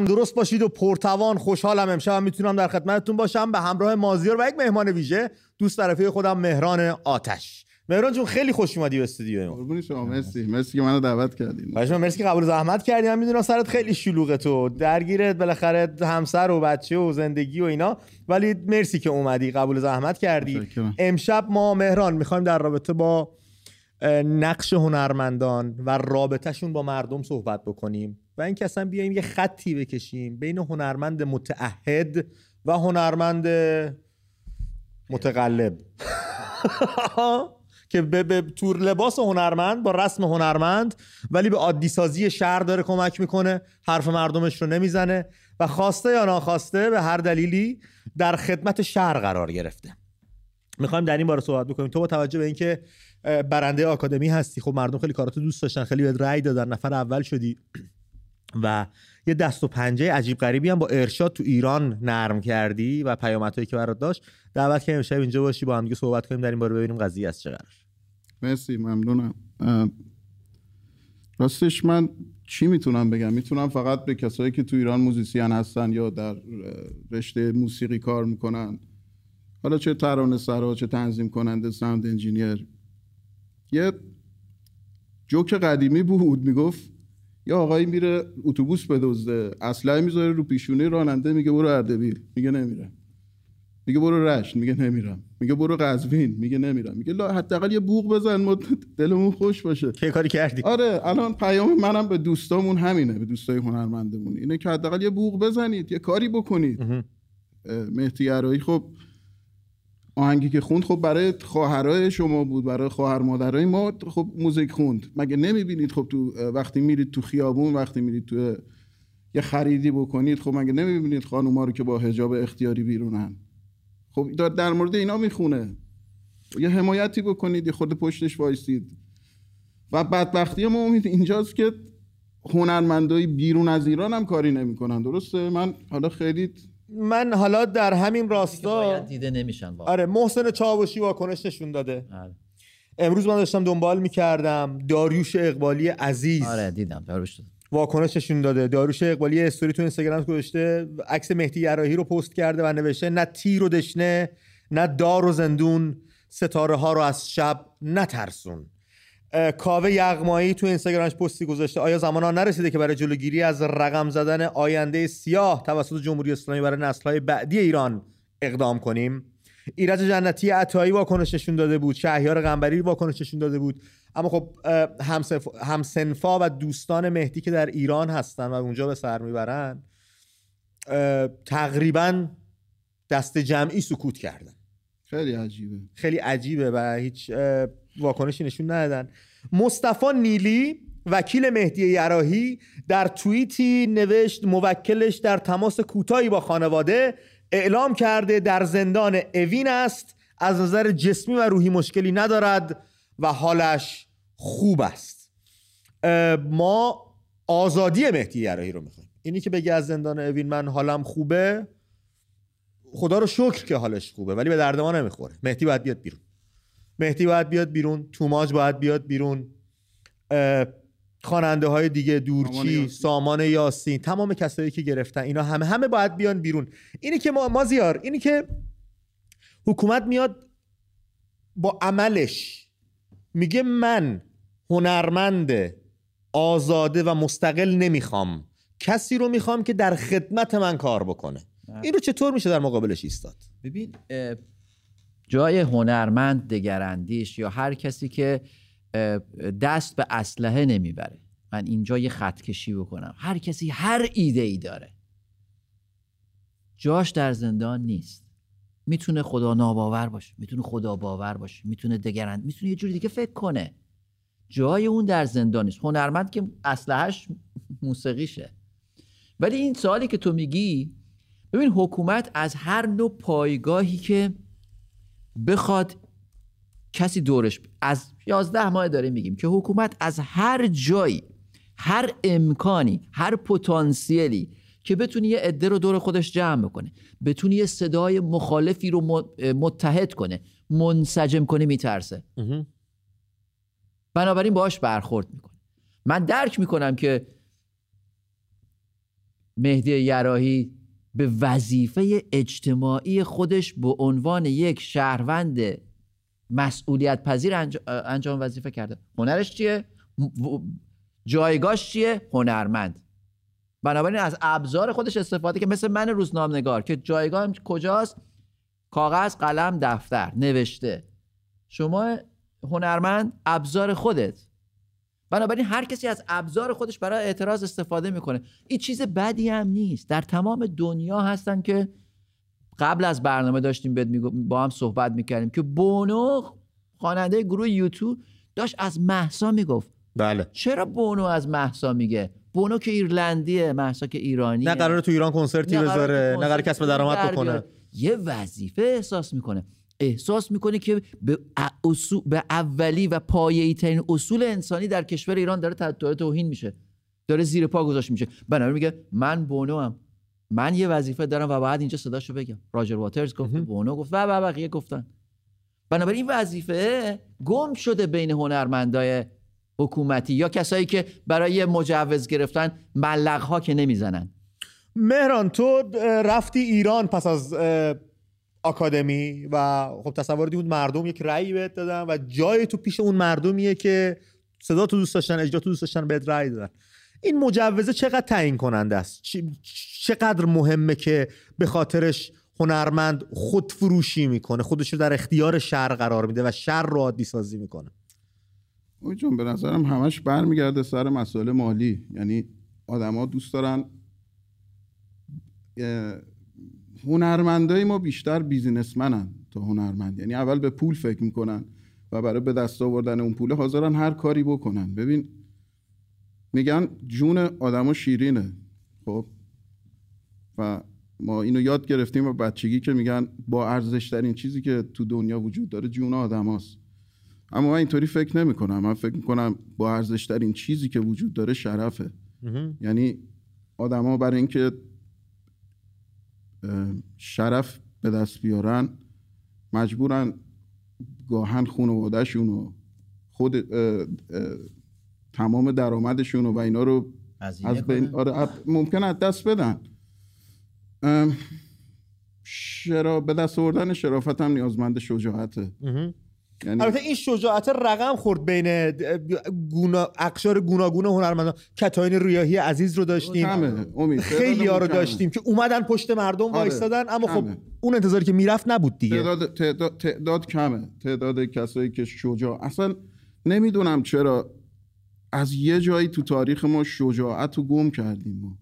درست باشید و پرتوان خوشحالم امشب هم می‌تونم در خدمتتون باشم به همراه مازیار و یک مهمان ویژه دوست طرفه خودم مهران آتش. مهران جون خیلی خوش اومدی به استودیو ما. قربون شما مرسی. مرسی که منو دعوت کردین. باشه مرسی که قبول زحمت کردی. من می‌دونم سرت خیلی شلوغه تو. درگیرت بالاخره همسر و بچه و زندگی و اینا. ولی مرسی که اومدی قبول زحمت کردی. امشب ما مهران می‌خوایم در رابطه با نقش هنرمندان و رابطهشون با مردم صحبت بکنیم. و اینکه اصلا بیایم یه خطی بکشیم بین هنرمند متعهد و هنرمند متقلب. که به, تور لباس هنرمند با رسم هنرمند ولی به عادی سازی شهر داره کمک می‌کنه حرف مردمش رو نمی‌زنه و خواسته یا ناخواسته به هر دلیلی در خدمت شهر قرار گرفته. می‌خوایم در این باره صحبت بکنیم. تو با توجه به اینکه برنده آکادمی هستی خب مردم خیلی کاراتو دوست داشتن خیلی بهت رأی دادن نفر اول شدی. و یه دست و پنجه عجیب غریبی هم با ارشاد تو ایران نرم کردی و پیامدهایی که برات داشت. دعوت که امشب اینجا باشی با هم دیگه صحبت کنیم در این باره ببینیم قضیه از چه قرار. مرسی ممنونم. راستش من چی می‌تونم بگم؟ می‌تونم فقط به کسایی که تو ایران موزیسین هستن یا در رشته موسیقی کار می‌کنن. حالا چه ترانه سرا چه تنظیم کننده sound engineer. یه جوک قدیمی بود می‌گفت یه آقایی میره اتوبوس بدزده اسلحه می‌ذاره رو پیشونی راننده میگه برو اردبیل. میگه نمیرم میگه برو رشت میگه نمیرم. میگه برو قزوین میگه نمیرم. میگه لا حداقل یه بوق بزن ما دلمون خوش باشه. چه کاری کردی؟ آره الان پیام منم به دوستامون همینه به دوستای هنرمندمون اینه که حداقل یه بوق بزنید یه کاری بکنید. مهدی خب آهنگی که خوند خب برای خواهرای شما بود برای خواهر مادرای ما خب موزیک خوند. مگه نمی‌بینید؟ خب تو وقتی میرید تو خیابون وقتی میرید تو یه خریدی بکنید خب مگه نمی‌بینید خانوما رو که با حجاب اختیاری بیرونن؟ خب در مورد اینا می‌خونه. یه حمایتی بکنید یه خود پشتش وایسید. و بدبختی ما امید اینجاست که هنرمندای بیرون از ایران هم کاری نمی‌کنن. درسته؟ من حالا خیلی من حالا در همین راستا دیده نمیشن واقعا. آره محسن چاوشی واکنش نشون داده. آره. امروز من داشتم دنبال می‌کردم داریوش اقبالی عزیز. آره دیدم داروش داد. واکنش نشون داده. داریوش اقبالی استوری تو اینستاگرام گذاشته عکس مهدی یراحی رو پست کرده و نوشته نه تیر و دشنه نه دار و زندون ستاره ها رو از شب نترسون. کاوه یغمایی تو اینستاگرامش پستی گذاشته. آیا زمان آن نرسیده که برای جلوگیری از رقم زدن آینده سیاه توسط جمهوری اسلامی برای نسل‌های بعدی ایران اقدام کنیم؟ ایرج جنتی عطایی واکنش نشون داده بود. شهیار قنبری واکنش نشون داده بود. اما خب همسنفا و دوستان مهدی که در ایران هستن و اونجا به سر می‌برن تقریبا دست جمعی سکوت کردن. خیلی عجیبه. خیلی عجیبه و هیچ واکنشی نشون ندادن. مصطفی نیلی وکیل مهدی یراحی در توییتی نوشت موکلش در تماس کوتاهی با خانواده اعلام کرده در زندان اوین است از نظر جسمی و روحی مشکلی ندارد و حالش خوب است. ما آزادی مهدی یراحی رو می‌خوایم. اینی که بگه از زندان اوین من حالم خوبه خدا رو شکر که حالش خوبه ولی به درد ما نمی‌خوره. مهدی باید بیاد بیرون. مهدی باید بیاد بیرون توماج باید بیاد بیرون خواننده های دیگه سامان دورچی یاسین. سامان یاسین تمام کسایی که گرفتن اینا همه همه باید بیان بیرون. اینی که ما مازیار اینی که حکومت میاد با عملش میگه من هنرمند آزاده و مستقل نمی‌خوام. کسی رو می‌خوام که در خدمت من کار بکنه. این رو چطور میشه در مقابلش ایستاد؟ ببین جای هنرمند دگراندیش یا هر کسی که دست به اسلحه نمی‌بره. من اینجا یه خط کشی بکنم. هر کسی هر ایده ای داره. جاش در زندان نیست. می‌تونه خدا ناباور باشه. می‌تونه خدا باور باشه. می‌تونه دگرند می‌تونه یه جوری دیگه فکر کنه. جای اون در زندان نیست. هنرمند که اسلحهش موسیقیشه. ولی این سوالی که تو میگی ببین حکومت از هر نوع پایگاهی که بخواد کسی دورش ب- از 11 ماه داره میگیم که حکومت از هر جایی هر امکانی هر پتانسیلی که بتونی یه عده رو دور خودش جمع بکنه بتونی یه صدای مخالفی رو متحد کنه منسجم کنه میترسه. بنابراین باهاش برخورد می‌کنه. من درک می‌کنم که مهدی یراهی به وظیفه اجتماعی خودش به عنوان یک شهروند مسئولیت پذیر انجام وظیفه کرده. هنرش چیه؟ جایگاهش چیه؟ هنرمند. بنابراین از ابزار خودش استفاده که مثل من روزنامه‌نگار که جایگاه کجاست؟ کاغذ قلم دفتر نوشته. شما هنرمند ابزار خودت. بنابراین هر کسی از ابزار خودش برای اعتراض استفاده می‌کنه. این چیز بدی هم نیست. در تمام دنیا هستن که قبل از برنامه داشتیم با هم صحبت می‌کردیم که بونو خواننده گروه یوتیوب داشت از محسا می‌گفت. بله. چرا بونو از محسا میگه؟ بونو که ایرلندیه محسا که ایرانی نه قراره تو ایران کنسرتی بذاره نه قراره کسب درآمد بکنه. یه وظیفه احساس می‌کنه. احساس می‌کنه که به, به اولی و پایه‌ای ترین اصول انسانی در کشور ایران داره داره توهین میشه. داره زیر پا گذاشت میشه. بنابراین میگه من بونو هم من یه وظیفه دارم و بعد اینجا صداشو بگم. راجر واترز گفت بونو گفت. و بقیه گفتن. بنابراین این وظیفه گم شده بین هنرمندای حکومتی یا کسایی که برای مجوز گرفتن ملق ها که نمی‌زنن. مهران تو رفتی ایران پس از آکادمی و خب تصور بود مردم یک رأی بهت دادن و جای تو پیش اون مردمیه که صدا تو دوست داشتن اجرا تو دوست داشتن بهت رأی دادن. این مجوزه چقدر تعیین کننده است چقدر مهمه که به خاطرش هنرمند خود فروشی می‌کنه خودش رو در اختیار شر قرار میده و شر رو عادی سازی می‌کنه جون به نظرم همش برمیگرده سر مسائل مالی. یعنی آدما دوست دارن هنرمندای ما بیشتر بیزینسمنن تا هنرمند. یعنی اول به پول فکر می‌کنن و برای به دست آوردن اون پول حاضرن هر کاری بکنن. ببین میگن جون آدما شیرینه. خب؟ و ما اینو یاد گرفتیم و بچگی که میگن با ارزش ترین چیزی که تو دنیا وجود داره جون آدماست اما من اینطوری فکر نمی کنم من فکر می‌کنم با ارزش ترین چیزی که وجود داره شرفه. یعنی آدما برای اینکه شرف به دست بیارن مجبورن گاهن خانوادهشون و خود تمام درآمدشون و اینا رو از بین آره ممکن از دست بدن. شرا به دست آوردن شرافت هم نیازمند شجاعته. البته این شجاعت رقم خورد بین گونا اقشار گوناگون هنرمندان. کتاین ریاهی عزیز رو داشتیم. خیلی ها رو داشتیم که اومدن پشت مردم آره. وایستادن اما خب اون انتظاری که می‌رفت نبود دیگه. تعداد, تعداد, تعداد کمه. تعداد کسایی که شجاع اصلا نمی‌دونم چرا از یه جایی تو تاریخ ما شجاعت رو گم کردیم ما.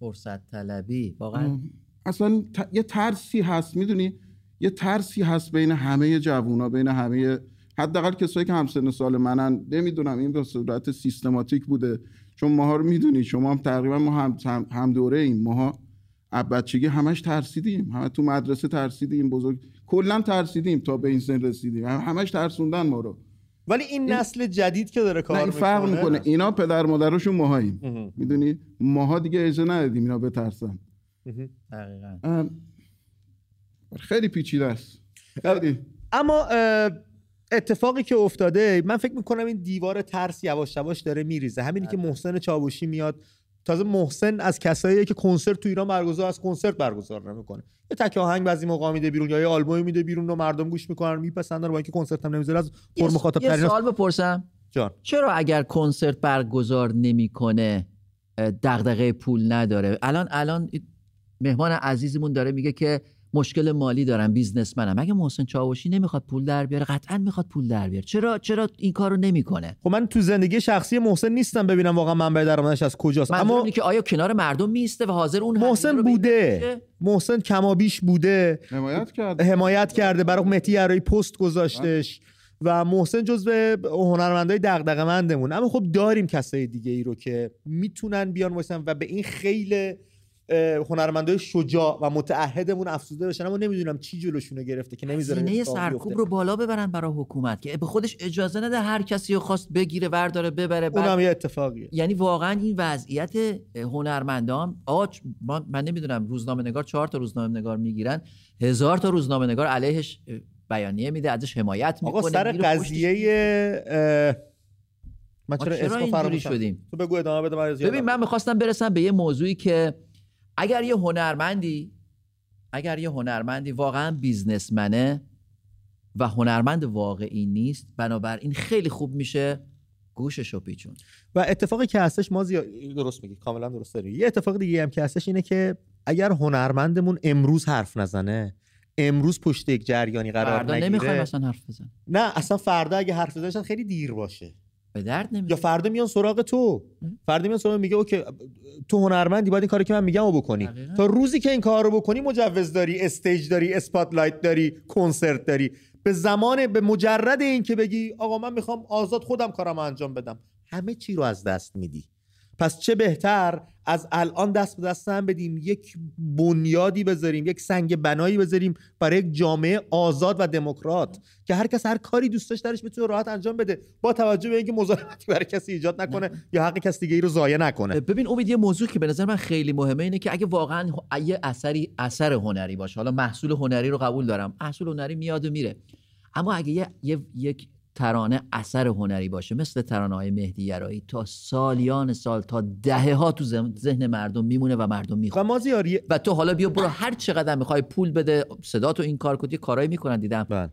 فرصت طلبی واقعا. اصلا یه ترسی هست می‌دونی؟ یه ترسی هست بین همه جوونا بین همه حداقل کسایی که همسن سال منن. نمی‌دونم این به صورت سیستماتیک بوده. چون ماها رو می‌دونی شما هم تقریبا ما هم, هم دوره ایم. ماها بچگی همش ترسیدیم. همه تو مدرسه ترسیدیم بزرگ کلا ترسیدیم تا به این سن رسیدیم. همش ترسوندن ما رو. ولی این نسل جدید که داره کار می‌کنه فرق می‌کنه. اینا پدر مادرشون ماهاییم. می‌دونی؟ ماها دیگه اجازه ندادیم اینا بترسن. دقیقاً. خیلی پیچیده است. اما اتفاقی که افتاده من فکر می‌کنم این دیوار ترس یواش یواش داره میریزه. همینی که بله. محسن چاوشی میاد. تازه محسن از کساییه که کنسرت تو ایران برگزار از کنسرت برگزار نمی‌کنه. یه تک آهنگ بعضی موقع میده بیرون یا یه آلبومی میده بیرون و مردم گوش می‌کنن میپسندن با اینکه کنسرت هم نمی‌ذاره از پر مخاطب یه سوال بپرسم. جان. چرا اگر کنسرت برگزار نمی‌کنه دغدغه پول نداره؟ الان الان مهمان عزیزمون داره میگه که مشکل مالی دارم بیزنسمنم. اگه محسن چاوشی نمی‌خواد پول در بیاره قطعا می‌خواد پول در بیاره. چرا چرا این کارو نمی‌کنه؟ خب من تو زندگی شخصی محسن نیستم ببینم واقعا منبع درآمدش از کجاست. اما که آیا کنار مردم میسته و حاضر اون محسن بوده. محسن کمابیش بوده. حمایت کرده. حمایت کرده. برای مهدی یرایی پست گذاشتش. و محسن جزو هنرمندای دغدغه‌مندمون. اما خب داریم کسای دیگه ای رو که می‌تونن بیان واسن و به این خیلی هنرمندای شجاع و متعهدمون افسوده بشن اما نمی‌دونم چی جلوشونه گرفته که نمی‌ذاره سینه سرکوب رو بالا ببرن برای حکومت که به خودش اجازه نده هر کسی رو خواست بگیره ورداره ببره بعد... اونم یه اتفاقیه. یعنی واقعا این وضعیت هنرمندان آج من نمی‌دونم روزنامه نگار چهار تا روزنامه نگار می‌گیرن هزار تا روزنامه نگار علیهش بیانیه میده ازش حمایت می‌کنه آقا سر قضیه من چرا اسم فراموش شدیم؟ تو بگو ادامه بده ببین من می‌خواستم برسم به یه موضوعی که اگر یه هنرمندی اگر یه هنرمندی واقعا بیزنسمنه و هنرمند واقعی نیست بنابراین خیلی خوب میشه گوشش رو پیچون. و اتفاقی که هستش ما درست میگی کاملا درست داری. یه اتفاق دیگه هم که هستش اینه که اگر هنرمندمون امروز حرف نزنه امروز پشت یک جریانی قرار فردا نگیره نمی‌خوایم اصلا حرف بزن نه اصلا فردا اگه حرف بزنشن خیلی دیر باشه. به درد یا فردا میان سراغ تو. فردا میان سراغ میگه اوکی تو هنرمندی باید این کاری که من میگم رو بکنی. دقیقاً. تا روزی که این کار رو بکنی مجوز داری stage داری spotlight داری کنسرت داری. به زمان به مجرد این که بگی آقا من می‌خوام آزاد خودم کارم انجام بدم. همه چی رو از دست میدی. پس چه بهتر از الان دست به دست هم بدیم یک بنیادی بذاریم یک سنگ بنایی بذاریم برای یک جامعه آزاد و دموکرات که هر کس هر کاری دوست داشت درش بتونه راحت انجام بده با توجه به اینکه مزاحمتی برای کسی ایجاد نکنه یا حق کس دیگه ای رو ضایع نکنه. ببین امید یه موضوع که به نظر من خیلی مهمه اینه که اگه واقعا یه اثری اثر هنری باشه حالا محصول هنری رو قبول دارم محصول هنری میاد و میره. اما اگه یه, یه- یک ترانه اثر هنری باشه. مثل ترانه های مهدی یرایی تا سالیان سال تا دهه ها تو ذهن- مردم میمونه و مردم و می‌خوان ما زیاری و تو حالا بیا برو هر چقدر می‌خوای پول بده صدا تو این کار یه کارایی می‌کنن دیدم. بله.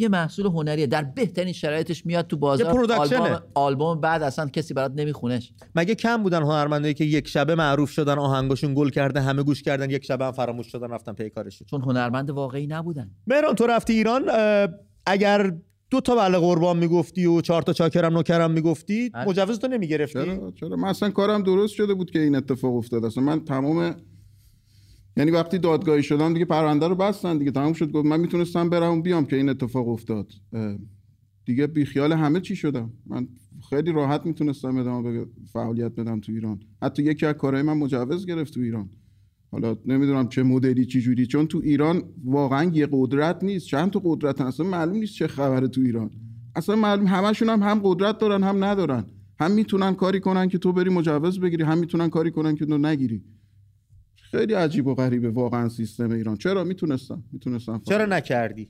یه محصول هنریه. در بهترین شرایطش میاد تو بازار. آلبوم, آلبوم بعد اصلا کسی برات نمیخونش. مگه کم بودن هنرمندایی که یک شبه معروف شدن آهنگاشون گل کرده همه گوش کردن یک شبه هم فراموش شدن رفتن پی کارشون؟ چون هنرمند واقعی نبودن. مهران تو رفتی ایران اگر دو تا بله قربان می‌گفتی و چهار تا چاکرم نوکرم می‌گفتی بله. مجوز تو نمی‌گرفتی؟ چرا؟ چرا؟ من اصلا کارم درست شده بود که این اتفاق افتاد. اصلا من تمام یعنی وقتی دادگاهی شدم دیگه پرونده رو بستن دیگه تمام شد. گفت من می‌تونستم برم و بیام که این اتفاق افتاد. دیگه بیخیال همه چی شدم. من خیلی راحت می‌تونستم ادامه به فعالیت بدم تو ایران. حتی یکی از کارهای من مجوز گرفت تو ایران. حالا نمی‌دونم چه مدلی چی جوری چون تو ایران واقعا یه قدرت نیست. چند تا قدرت اصلا معلوم نیست چه خبره تو ایران. اصلا معلوم همشون هم هم قدرت دارن هم ندارن. هم می‌تونن کاری کنن که تو بری مجوز بگیری هم می‌تونن کاری کنن که تو نگیری. خیلی عجیب و غریبه واقعا سیستم ایران. چرا؟ می‌تونستم. می‌تونستم چرا نکردی؟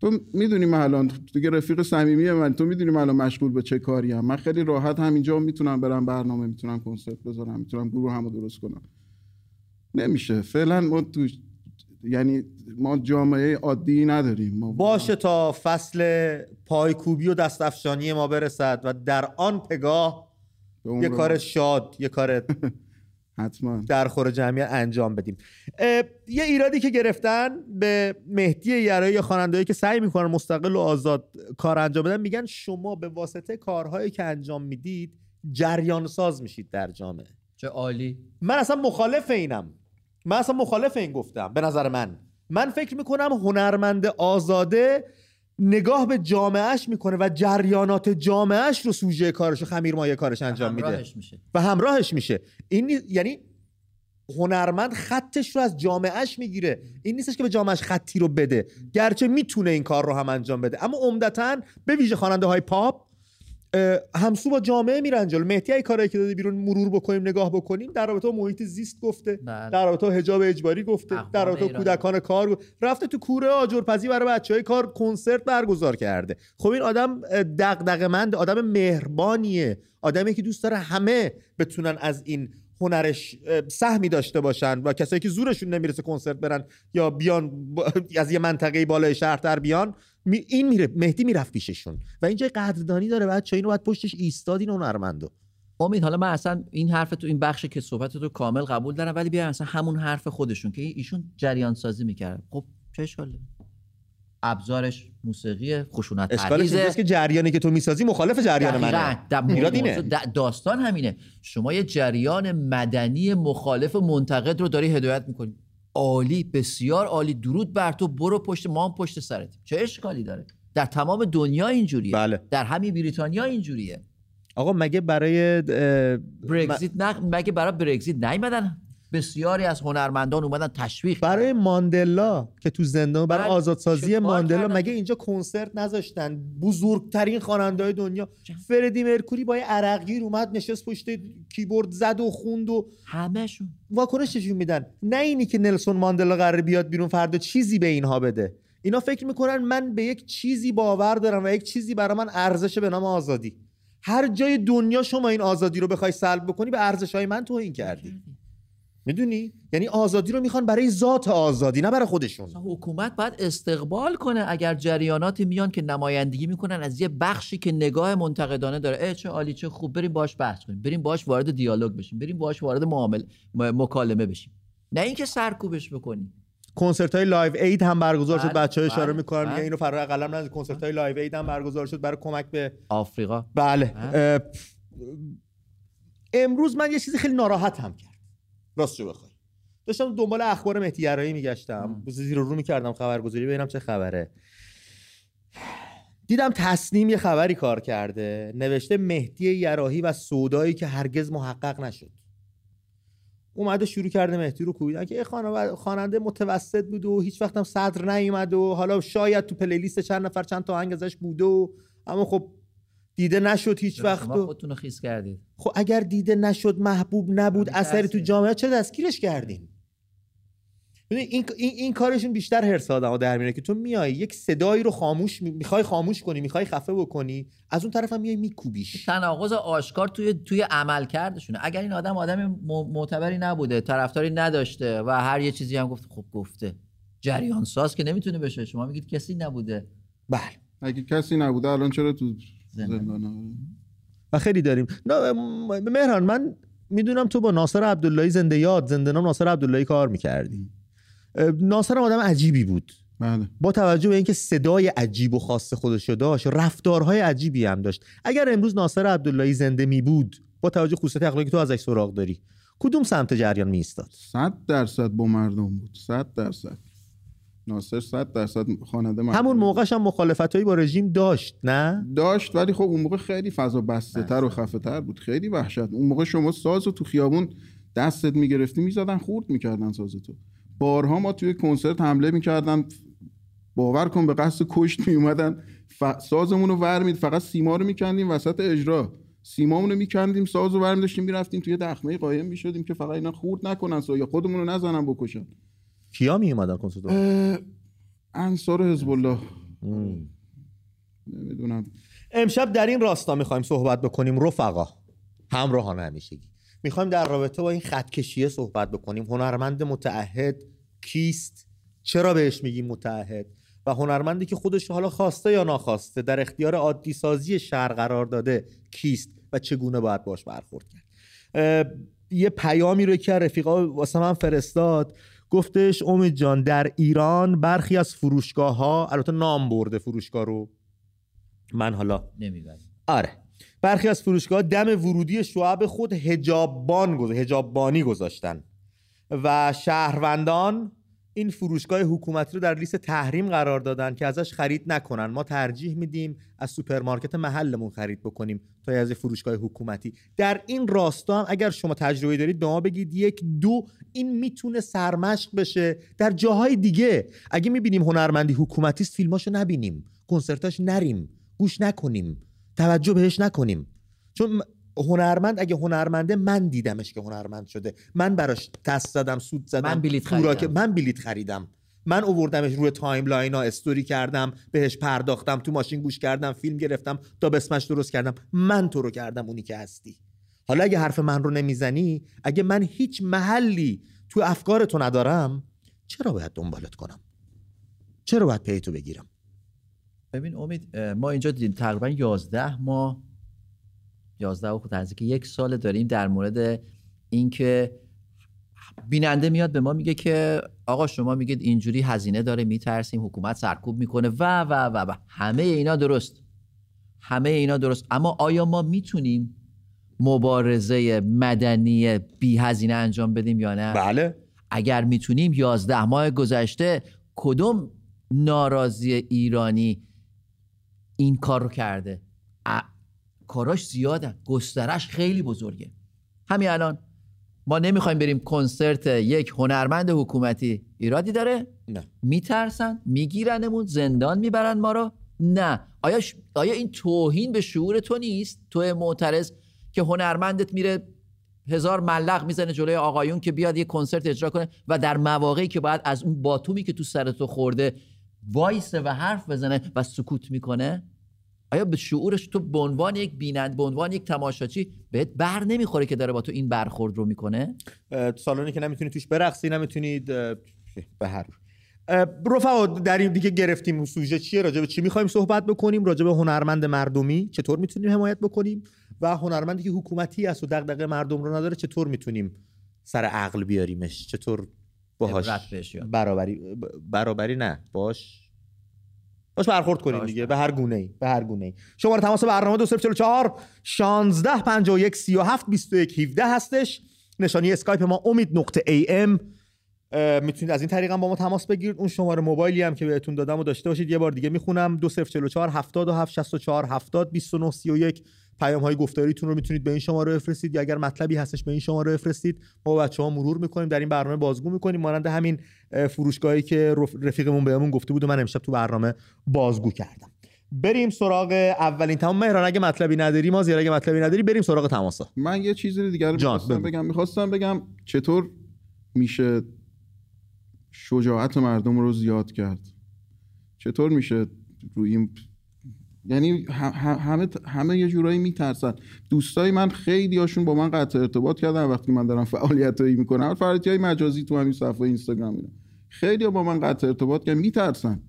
تو می‌دونی من الان دیگه رفیق صمیمی من. تو می‌دونی من الان مشغول به چه کاری هم من خیلی راحت همینجا می‌تونم برم برنامه می‌تونم کنسرت بذارم می‌تونم گروه همو درست کنم. نمیشه. فعلا ما تو یعنی ما جامعه عادی نداریم. ما باشه تا فصل پایکوبی و دستافشانی ما برسد و در آن پگاه یه کار شاد یه کار حتما. در خور جمعیت انجام بدیم. یه ایرادی که گرفتن به مهدی یرایی یا خوانندهایی که سعی می‌کنن مستقل و آزاد کار انجام بدن میگن شما به واسطه کارهایی که انجام می‌دید جریان ساز میشید در جامعه. چه عالی. من اصلا مخالف اینم. من اصلا مخالف این گفتم به نظر من. من فکر می‌کنم هنرمند آزاده نگاه به جامعهش می‌کنه و جریانات جامعهش رو سوژه کارش و خمیرمایه کارش انجام میده. میشه. و همراهش میشه. این نی- یعنی هنرمند خطش رو از جامعهش می‌گیره. این نیستش که به جامعهش خطی رو بده. گرچه می‌تونه این کار رو هم انجام بده. اما عمدتا به ویژه خواننده های پاپ همسو با جامعه میرن جلو مهدی ای کاری که داده بیرون مرور بکنیم نگاه بکنیم در رابطه با محیط زیست گفته بله. در رابطه با حجاب اجباری گفته در رابطه با. کودکان کار. رفته تو کوره آجرپزی برای بچه های کار کنسرت برگزار کرده خب این آدم دغدغه‌مند آدم مهربانیه آدمی که دوست داره همه بتونن از این هنرش سهمی داشته باشن و کسایی که زورشون نمی‌رسه کنسرت برن یا بیان از یه منطقه بالای شهر در بیان این میره مهدی می‌رفت پیششون و اینجا قدردانی داره بچه اینو باید پشتش ایستاد این هنرمندو. امید حالا من اصلا این حرف تو این بخش که صحبت تو کامل قبول دارم ولی بیا اصلا همون حرف خودشون که ایشون جریان سازی می‌کرد. خب چه ابزارش موسیقی خشونت اشکالش که جریانی که تو می‌سازی مخالف جریان منه. داستان همینه. شما یه جریان مدنی مخالف منتقد رو داری هدایت می‌کنی. عالی بسیار عالی. درود بر تو. برو پشت ما هم پشت سرت. چه اشکالی داره؟ در تمام دنیا اینجوریه. بله. در همین بریتانیا اینجوریه. آقا مگه برای برگزیت نه مگه برای برگزیت نیومدن؟ بسیاری از هنرمندان اومدن تشویق برای ماندلا که تو زندان برای. آزادسازی ماندلا کردن. مگه اینجا کنسرت نذاشتن؟ بزرگترین خواننده های دنیا فردی مرکوری با یه عرقگیر اومد نشست پشت کیبورد زد و خوند و همهشون. واکنش نشون میدن؟ نه اینی که نلسون ماندلا قراره بیاد بیرون فردا چیزی به اینها بده. اینا فکر می‌کنن من به یک چیزی باور دارم و یک چیزی برای من ارزش به نام آزادی. هر جای دنیا شما این آزادی رو بخوای سلب بکنی به ارزش های من توهین کردی. می‌دونی؟ یعنی آزادی رو می‌خوان برای ذات آزادی نه برای خودشون. حکومت باید استقبال کنه اگر جریاناتی میان که نمایندگی می‌کنن از یه بخشی که نگاه منتقدانه داره. اه چه عالی چه خوب. بریم باش بحث کنیم. بریم باش وارد دیالوگ بشیم. بریم باش وارد معامله م- مکالمه بشیم. نه اینکه سرکوبش بکنی کنسرت های Live Aid هم برگزار شد. بله، بچه ها اشاره بله، می‌کنن. میگن بله. اینو فرار قلم نزد کنسرت های Live Aid هم برگزار شد. برای کمک به آفریقا. بله. امروز من یه چیزی خیلی ناراحتم کرد. راستشو بخوای. داشتم دنبال اخبار مهدی یراحی میگشتم زیر رو می‌کردم خبرگزاری ببینم چه خبره. دیدم تسنیم یه خبری کار کرده. نوشته مهدی یراحی و سودایی که هرگز محقق نشد. اومده شروع کرده مهدی رو کوبیدن که خواننده متوسط بود و هیچ وقت هم صدر نیومد و حالا شاید تو پلیلیست چند نفر چند تا آهنگ ازش بوده و اما خب دیده نشد هیچ وقت شما و خودتون رو خیس کردید. خب اگر دیده نشد محبوب نبود اثری تو. جامعه چه دستگیرش کردین ببین این این, این کارشون بیشتر هرس آدمو در میاره که تو میای یک صدایی رو خاموش می- می‌خوای خاموش کنی می‌خوای خفه بکنی از اون طرف هم میای میکوبیش. تناقض آشکار توی توی عمل کردشونه اگر این آدم آدم معتبری نبوده طرفداری نداشته و هر یه چیزی هم گفت خب گفته. جریان ساز که نمی‌تونه بشه. شما میگید کسی نبوده. بله. اگه کسی نبوده الان چرا تو زندان. و خیلی داریم. مهران من می‌دونم تو با ناصر عبداللهی زنده یاد زنده نام ناصر عبداللهی کار می‌کردی. ناصر آدم عجیبی بود. بله. با توجه به اینکه صدای عجیب و خاص خودش داشت رفتارهای عجیبی هم داشت. اگر امروز ناصر عبداللهی زنده می بود با توجه خصوصیت اخلاقی که تو ازش سراغ داری کدوم سمت جریان می ایستاد صد درصد با مردم بود. صد درصد. ناصر صد درصد خواننده مردم همون. موقعش هم مخالفت با رژیم داشت نه؟ داشت ولی خب اون موقع خیلی فضا بسته تر و خفه تر بود. خیلی وحشت. اون موقع شما ساز رو تو خیابون دستت می‌گرفتی می‌زدن خورد می‌کردن سازتو بارها ما توی کنسرت حمله می‌کردن باور کن به قصد کشت میومدن ف... سازمون رو ور مید فقط سیما رو میکندیم وسط اجرا. سیمامون رو میکندیم ساز رو ور داشتیم می‌رفتیم توی دخمه قایم می‌شدیم که فقط اینا خورد نکنن سا یا خودمون رو نزنن بکشن. کیا می اومدن کنسرت انصار حزب الله نمی‌دونم. امشب در این راستا می‌خوایم صحبت بکنیم رفقا. همراهان همیشگی. می‌خوایم در رابطه با این خطکشیه صحبت بکنیم. هنرمند متعهد کیست؟ چرا بهش میگیم متعهد؟ و هنرمندی که خودش حالا خواسته یا ناخواسته در اختیار عادی سازی شهر قرار داده کیست و چگونه باید باش برخورد کرد؟ یه پیامی رو که رفیقا واسه من فرستاد. گفتش امید جان در ایران برخی از فروشگاه ها البته نام برده فروشگاه رو. من حالا نمی‌برید آره. برخی از فروشگاه دم ورودی شعب خود حجاب‌بان گذ... حجاب‌بانی گذاشتن و شهروندان این فروشگاه حکومتی رو در لیست تحریم قرار دادن که ازش خرید نکنن. ما ترجیح میدیم از سوپرمارکت محلمون خرید بکنیم تا از فروشگاه حکومتی. در این راستا هم اگر شما تجربه دارید به ما بگید یک دو این می‌تونه سرمشق بشه در جاهای دیگه. اگه می‌بینیم هنرمندی حکومتی است فیلماشو نبینیم کنسرتاش نریم گوش نکنیم توجه بهش نکنیم. چون هنرمند اگه هنرمنده من دیدمش که هنرمند شده. من براش تست زدم سوت زدم من هورا کشیدم. که- من بلیت خریدم. من اووردمش روی timeline ها استوری کردم بهش پرداختم تو ماشین گوش کردم فیلم گرفتم dubsmash درست کردم. من تو رو کردم اونی که هستی. حالا اگه حرف من رو نمی‌زنی اگه من هیچ محلی تو افکار تو ندارم چرا باید دنبالت کنم؟ چرا باید پی تو بگیرم؟ ببین امید ما اینجا دیدیم تقریبا 11 ماه 11 و نزدیک یک سال داریم در مورد اینکه بیننده میاد به ما میگه که آقا شما میگید اینجوری هزینه داره میترسیم حکومت سرکوب می‌کنه و و و و. همه اینا درست. همه اینا درست. اما آیا ما می‌تونیم مبارزه مدنی بی هزینه انجام بدیم یا نه؟ بله. اگر می‌تونیم 11 ماه گذشته کدوم ناراضی ایرانی این کار رو کرده؟ کاراش زیادن. گسترش خیلی بزرگه. همین الان ما نمی‌خوایم بریم کنسرت یک هنرمند حکومتی. ایرادی داره؟ نه. میترسن؟ میگیرنمون؟ زندان می‌برن ما رو؟ نه. آیا, ش- آیا این توهین به شعور تو نیست؟ تو معترض که هنرمندت میره هزار ملق می‌زنه جلوی آقایون که بیاد یه کنسرت اجرا کنه و در مواقعی که باید از اون باتومی که تو سر تو خورده وایسه و حرف بزنه و سکوت می‌کنه؟ آیا به شعورش تو به عنوان یک بینند به عنوان یک تماشاچی بهت بر نمی‌خوره که داره با تو این برخورد رو می‌کنه؟ اه، سالانی که نمی‌تونید توش برقصی نمی‌تونید به هر رفقا در این دیگه گرفتیم سوژه چیه؟ راجع به چی می‌خوایم صحبت بکنیم؟ راجع به هنرمند مردمی چطور می‌تونیم حمایت بکنیم؟ و هنرمندی که حکومتی است و دغدغه مردم رو نداره چطور می‌تونیم سر عقل بیاریمش؟ چطور باهاش. برابری برابری نه باش باش برخورد کنیم دیگه به هر گونه ای به هر گونه ای. شماره تماس برنامه 2044 16 51 37 21 17 هستش. نشانی اسکایپ ما امید نقطه ای ام. می‌تونید از این طریق هم با ما تماس بگیرید. اون شماره موبایلی هم که بهتون دادم و داشته باشید یه بار دیگه می‌خونم. 2044 77 64 70 29 31 پیام های گفتاریتون رو می‌تونید به این شماره بفرستید یا اگر مطلبی هستش به این شماره بفرستید ما با بچه ها مرور می‌کنیم در این برنامه بازگو می‌کنیم. مانند همین اه، فروشگاهی که رف- رفیقمون بهمون گفته بود و من امشب تو برنامه بازگو کردم. بریم سراغ اولین تمام. مهران اگه مطلبی نداری ما زیرا اگه مطلبی نداری بریم سراغ تماسا. من یه چیزی دیگر رو می‌خواستم. بگم. می‌خواستم بگم چطور میشه شجاعت مردم رو زیاد کرد؟ چطور میشه روی این یعنی همه همه یه جورایی میترسن. دوستای من خیلی هاشون با من قطع ارتباط کردن وقتی من دارم فعالیتایی می‌کنم. فعالیتی های مجازی تو همین صفحه اینستاگرام اینا خیلی ها با من قطع ارتباط کردن میترسن.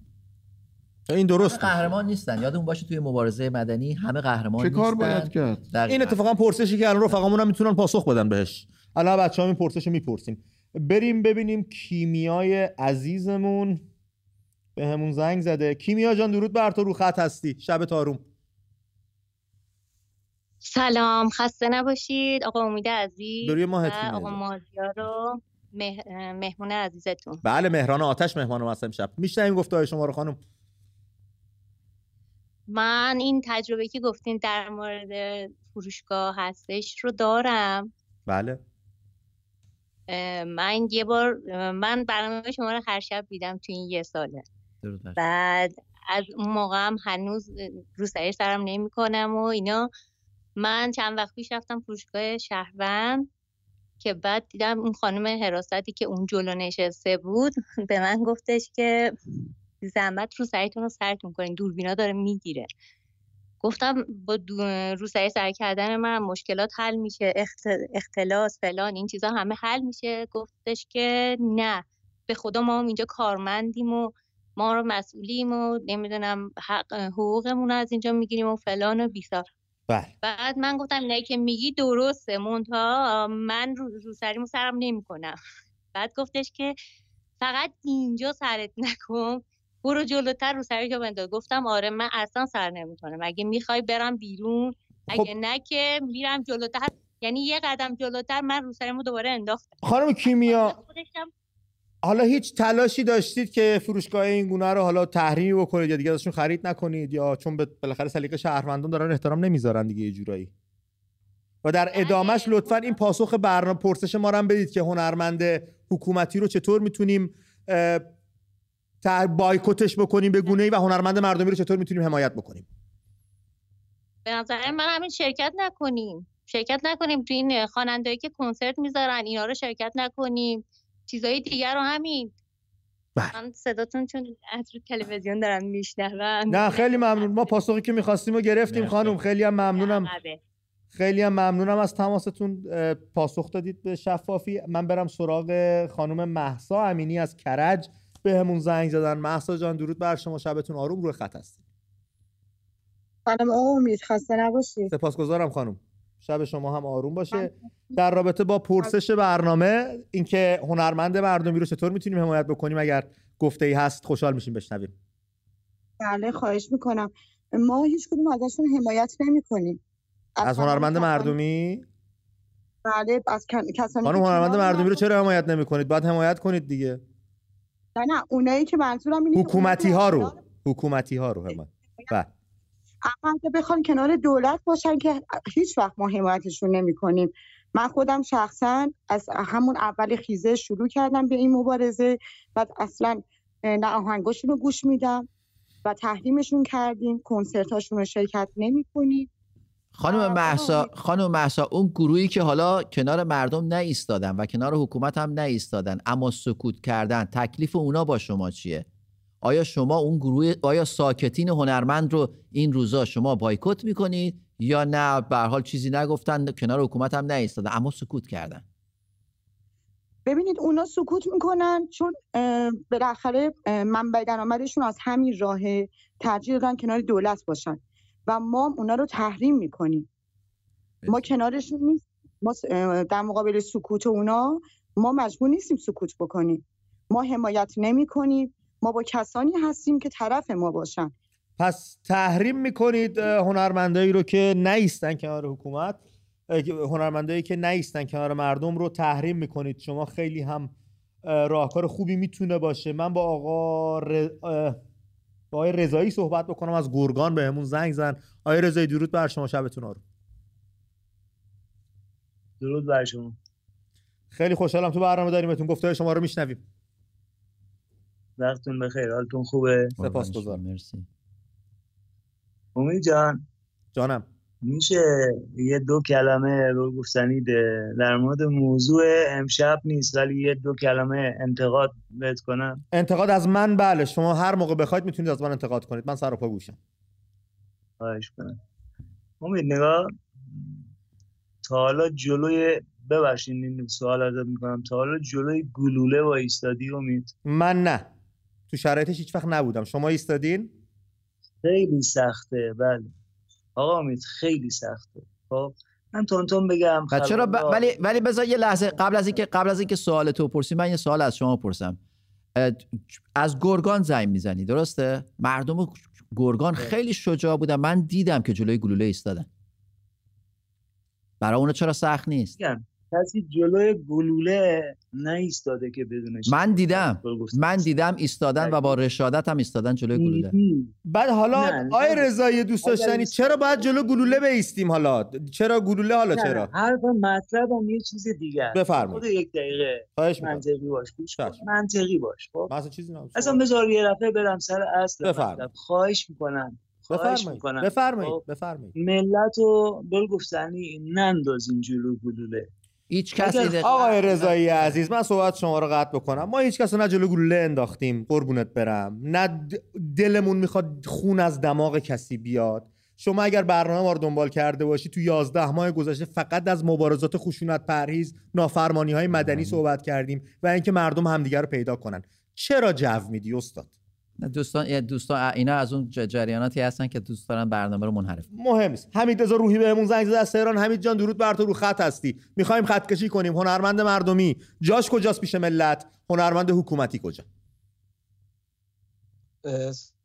این همه درست قهرمان نیستن. یادمون باشه توی مبارزه مدنی همه قهرمان چه کار. باید کرد؟ دقیقاً. این اتفاقا پرسشی که الان رفقامون هم می‌تونن پاسخ بدن بهش. الان بچه ها این پرسش رو می‌پرسیم. بریم ببینیم کیمیای عزیزمون. به همون زنگ زده. کیمیا جان درود بر تو رو خط هستی. شب تاروم سلام. خسته نباشید. آقا امید عزیز بروی ماهت آقا. مازیار رو مه... مهمون عزیزتون. بله مهران آتش مهمان ما هستم شب. میشنویم گفته شما رو خانم. من این تجربه که گفتین در مورد فروشگاه هستش رو دارم. بله. من یه بار من برنامه شما رو هر شب دیدم تو این یه ساله. بعد از اون موقع هم هنوز روسری سرم نمی کنم و اینا. من چند وقت پیش رفتم فروشگاه شهروند که بعد دیدم اون خانم حراستی که اون جلو نشسته بود به من گفتش که زحمت رو سرتون کنین دوربینا داره می‌گیره. گفتم با دو- روسری سر کردن من مشکلات حل میشه اخت- اختلاس فلان این چیزا همه حل میشه. گفتش که نه به خدا ما هم اینجا کارمندیم و ما رو مسئولیم و نمی‌دونم حق حقوقمون رو از اینجا می‌گیریم و فلان و بیسار. بله. بعد من گفتم نه که میگی درسته. مونتا من رو, رو سریمو سرم نمی‌کنم. بعد گفتش که فقط اینجا سرت نکن. برو جلوتر رو سری جا بنداز. گفتم آره من اصلا سر نمی‌کنم. اگه می‌خوای برم بیرون خب. اگه نه که میرم جلوتر. یعنی یه قدم جلوتر من رو سریمو دوباره انداختم. خانم کیمیا. خودشم حالا هیچ تلاشی داشتید که فروشگاه این گونه رو حالا تحریمی بکنید یا دیگه ازشون خرید نکنید یا چون به- بالاخره سلیقه شهروندان دارن احترام نمی‌ذارن دیگه یه جورایی؟ و در ادامهش لطفا این پاسخ برنامه پرسش ما رو هم بدید که هنرمند حکومتی رو چطور می‌تونیم بایکوتش بکنیم به گونه ای و هنرمند مردمی رو چطور می‌تونیم حمایت بکنیم؟ به نظر من همین شرکت نکنیم. شرکت نکنیم. تو این خوانندهایی که کنسرت می‌ذارن اینا رو شرکت نکنیم. چیزای دیگر رو همین. بله. من صداتون چون از رو تلویزیون دارم میشنوم نه خیلی ممنون. ما پاسخی که می‌خواستیم و گرفتیم مرسی. خانم. خیلی هم ممنونم. خیلی هم ممنونم از تماستون. پاسخ دادید به شفافی. من برم سراغ خانم محسا امینی از کرج. به همون زنگ زدن. محسا جان درود بر شما. شبتون آروم روی خط هستید. آقا امید خسته نباشید. سپاسگزارم خانم. شب شما هم آروم باشه. در رابطه با پرسش برنامه اینکه هنرمند مردمی رو چطور می‌تونیم حمایت بکنیم؟ اگر گفته ای هست خوشحال میشیم بشنویم. بله خواهش می‌کنم. ما هیچ کدوم ازشون حمایت نمی کنیم از هنرمند مردمی؟ بله از کسانی خانم که هنرمند مردمی رو چرا حمایت نمی‌کنید؟ باید حمایت کنید دیگه. نه نه اونایی که منظورم اینه حکومتی ها رو. حکومتی ها رو حمایت. اما اگه بخوان کنار دولت باشن که هیچ وقت ما حمایتشون نمی کنیم من خودم شخصا از همون اول خیزه شروع کردم به این مبارزه و اصلا نه آهنگاشون رو گوش میدم و تحریمشون کردیم. کنسرتاشون رو شرکت نمی کنیم خانم محسا. خانم محسا اون گروهی که حالا کنار مردم نایستادن و کنار حکومت هم نایستادن اما سکوت کردن تکلیف اونا با شما چیه؟ آیا شما اون گروه آیا ساکتین هنرمند رو این روزا شما بایکوت می‌کنید یا نه؟ به حال چیزی نگفتن کنار حکومت هم نایستادن اما سکوت کردن. ببینید اونا سکوت می‌کنن چون بالاخره منبع درآمدشون از همین راه ترجیح دادن کنار دولت باشن و ما اونا رو تحریم می‌کنیم. ما کنارشون نیست ما در مقابل سکوت اونا ما مجبور نیستیم سکوت بکنیم. ما حمایت نمی کنیم ما با کسانی هستیم که طرف ما باشن. پس تحریم می‌کنید هنرمندایی رو که نیستن کنار حکومت هنرمندایی که نیستن کنار مردم رو تحریم می‌کنید. شما خیلی هم راهکار خوبی می‌تونه باشه. من با آقا ر... با آقای رضایی صحبت بکنم. از گرگان بهمون زنگ زن. آقای رضایی درود بر شما. شبتون رو درود بر شما. خیلی خوشحالم تو برنامه داریم بهتون گفته شما رو میشنویم. وقتتون بخیر حالتون خوبه؟ سپاسگزارم. مرسی. امید جان. جانم. میشه یه دو کلمه رو گفتنی در مورد موضوع امشب نیست ولی یه دو کلمه انتقاد بهت کنم. انتقاد از من؟ بله شما هر موقع بخواید می‌تونید از من انتقاد کنید. من سر و پا گوشم. خواهش کنم امید نگاه. تا حالا جلوی ببخشید این سوال ازت می‌کنم. تا حالا جلوی گلوله و ایستادی امید؟ من نه. تو شرایطش هیچ وقت نبودم. شما ایستادین؟ خیلی سخته بله. آقا امید خیلی سخته. خب من تونتون بگم چرا ب... ولی ولی بذار یه لحظه قبل از اینکه قبل از اینکه سوال تو پرسی من یه سوال از شما پرسم. از گرگان زنگ می‌زنی درسته؟ مردم گرگان خیلی شجاع بودن. من دیدم که جلوی گلوله ایستادن. برای اونو چرا سخت نیست؟ کسی جلوی گلوله ایستاده که بدونش من دیدم. من دیدم ایستادن و با رشادت هم ایستادن جلوی گلوله. بعد حالا آی رضایی دوست داشتنی چرا باید جلو گلوله بیستیم حالا؟ چرا گلوله حالا چرا؟ حرف مطلب هم یه چیز دیگه بفرمایید. خود یک دقیقه. منطقی باش. منطقی باش خب؟ مثلا چیزی اصلا بذار یه دفعه برم سر اصل مطلب. خواهش می‌کنم. بفرمایید. بفرمایید. خب؟ بفرمایید. ملت رو بل گفتنی نندازین جلو گلوله. هیچ کسی آقای رضایی عزیز من صحبت شما رو قطع بکنم. ما هیچ کس نه جلو گلوله انداختیم. قربونت برم. نه دلمون می‌خواد خون از دماغ کسی بیاد. شما اگر برنامه ما رو دنبال کرده باشی تو 11 ماه گذشته فقط از مبارزات خشونت پرهیز نافرمانی های مدنی صحبت کردیم و اینکه مردم همدیگر رو پیدا کنن. چرا جو میدی استاد؟ دوستان دوستان اینا از اون جریاناتی هستن که دوست دارن برنامه رو منحرف مهم نیست. حمید رضا روحی بهمون زنگ زده از تهران. حمید جان درود بر تو رو خط هستی. می‌خوایم خط کشی کنیم. هنرمند مردمی. جاش کجاست پیش ملت؟ هنرمند حکومتی کجا؟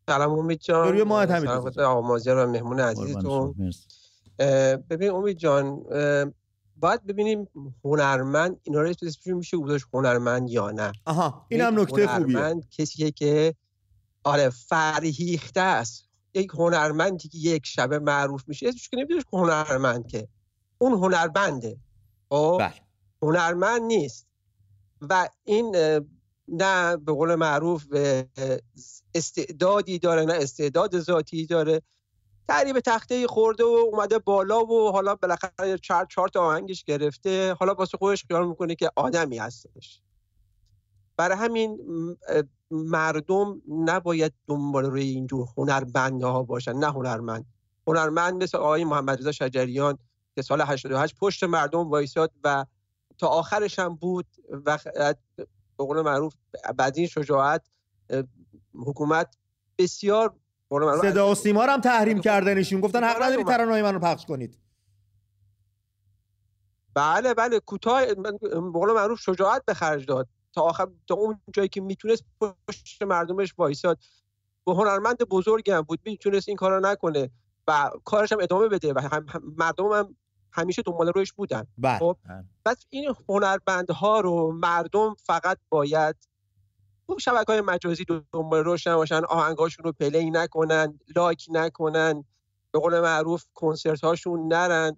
سلام امید جان. روی ماه حمید آقا مهمون عزیزتون. ببین امید جان باید ببینیم هنرمند اینا رو میشه گذاشت هنرمند یا نه. آها اینم نکته خوبیه. هنرمند کسیه که آره فرهیخته است. یک هنرمندی که یک شبه معروف میشه اسمش که نمیدونش هنرمند که. اون هنربنده. خب؟ بله. هنرمند نیست. و این نه به قول معروف استعدادی داره نه استعداد ذاتی داره. به تخته خورده و اومده بالا و حالا بالاخره چهار چهار تا آهنگش گرفته. حالا واسه خودش خیال می‌کنه که آدمی هستش. برای همین مردم نباید دنبال روی اینجور هنربنده ها باشن نه هنرمند. هنرمند مثل آقای محمد رضا شجریان که سال 88 پشت مردم وایساد و تا آخرش هم بود و به قول معروف بعد این شجاعت حکومت بسیار صدا و سیما هم تحریم کردنشون گفتن حق نداری ترانه‌های من رو پخش کنید. بله بله. کوتاه به قول معروف شجاعت به خرج داد. تا آخر تا اون جایی که می‌تونست پشت مردمش وایساد. به هنرمند بزرگی هم بود می‌تونست این کارو نکنه و کارش هم ادامه بده و هم مردم هم همیشه دنبال روش بودن. بله. خب پس این هنرمندها رو مردم فقط باید خب شبکه های مجازی دنبال روش نباشن آهنگاشون رو play نکنن like نکنن به قول معروف کنسرت هاشون نرن.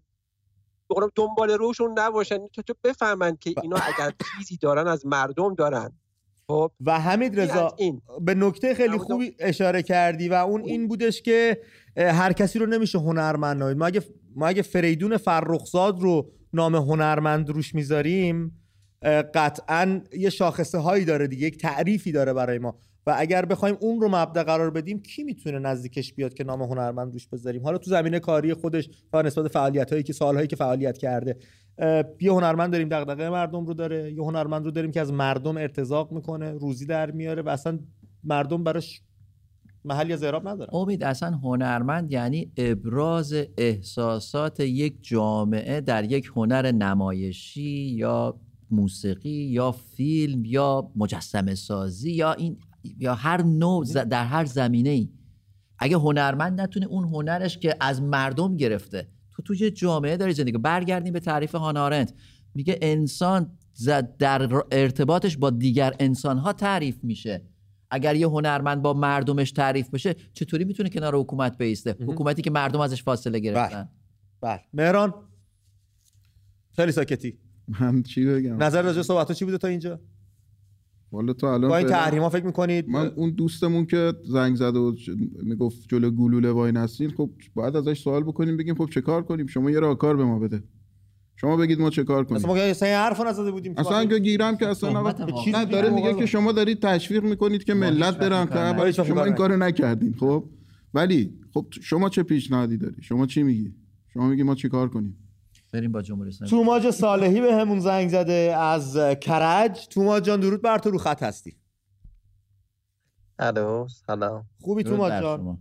دنبال روشون نباشن. تو بفهمن که اینا اگر چیزی دارن از مردم دارن. خب؟ و حمید رضا به نکته خیلی خوبی اشاره کردی و اون این بودش که هر کسی رو نمیشه هنرمند نامید ما اگه ما اگه فریدون فرخزاد رو نام هنرمند روش می‌ذاریم قطعا یه شاخصه هایی داره دیگه یک تعریفی داره برای ما. و اگر بخوایم اون رو مبدا قرار بدیم کی می‌تونه نزدیکش بیاد که نام هنرمند روش بذاریم؟ حالا تو زمینه کاری خودش و نسبت فعالیت هایی که سالهایی که فعالیت کرده یه هنرمند داریم دغدغه مردم رو داره یه هنرمند رو داریم که از مردم ارتزاق می‌کنه روزی در میاره و اصلا مردم براش محلی از اعراب نداره امید اصلا هنرمند یعنی ابراز احساسات یک جامعه در یک هنر نمایشی یا موسیقی یا فیلم یا مجسمه سازی یا این یا هر نوع در هر زمینه ای اگه هنرمند نتونه اون هنرش که از مردم گرفته تو توی جامعه داری زندگی برگردیم به تعریف هانارنت. میگه انسان در ارتباطش با دیگر انسان ها تعریف میشه. اگر یه هنرمند با مردمش تعریف بشه چطوری می‌تونه کنار حکومت بیسته؟ حکومتی که مردم ازش فاصله گرفتن. بله. مهران خیلی ساکتی. من چی بگم؟ نظر راجع صحبت چی بوده تا اینجا؟ والا تو الان با این تحریما فکر می‌کنید؟ من اون دوستمون که زنگ زد و می‌گفت جلو گلوله وای نستین خب باید ازش سوال بکنیم بگیم خب چه کار کنیم؟ شما یه راهکار به ما بده. شما بگید ما چه کار کنیم. اصلا ما اصلا حرف نزده بودیم. اصلا اگه گیرم که اصلا نه داره میگه که شما دارید تشویق می‌کنید که ملت برن که شما این کارو نکردین خب؟ ولی خب شما چه پیشنهادی داری؟ شما چی میگی؟ شما میگی ما چی کار کنیم؟ بریم با جمهوری اسلامی. توماج صالحی به همون زنگ زده از کرج. توماج جان درود بر تو رو خط هستی. الو سلام. خوبی توماج جان؟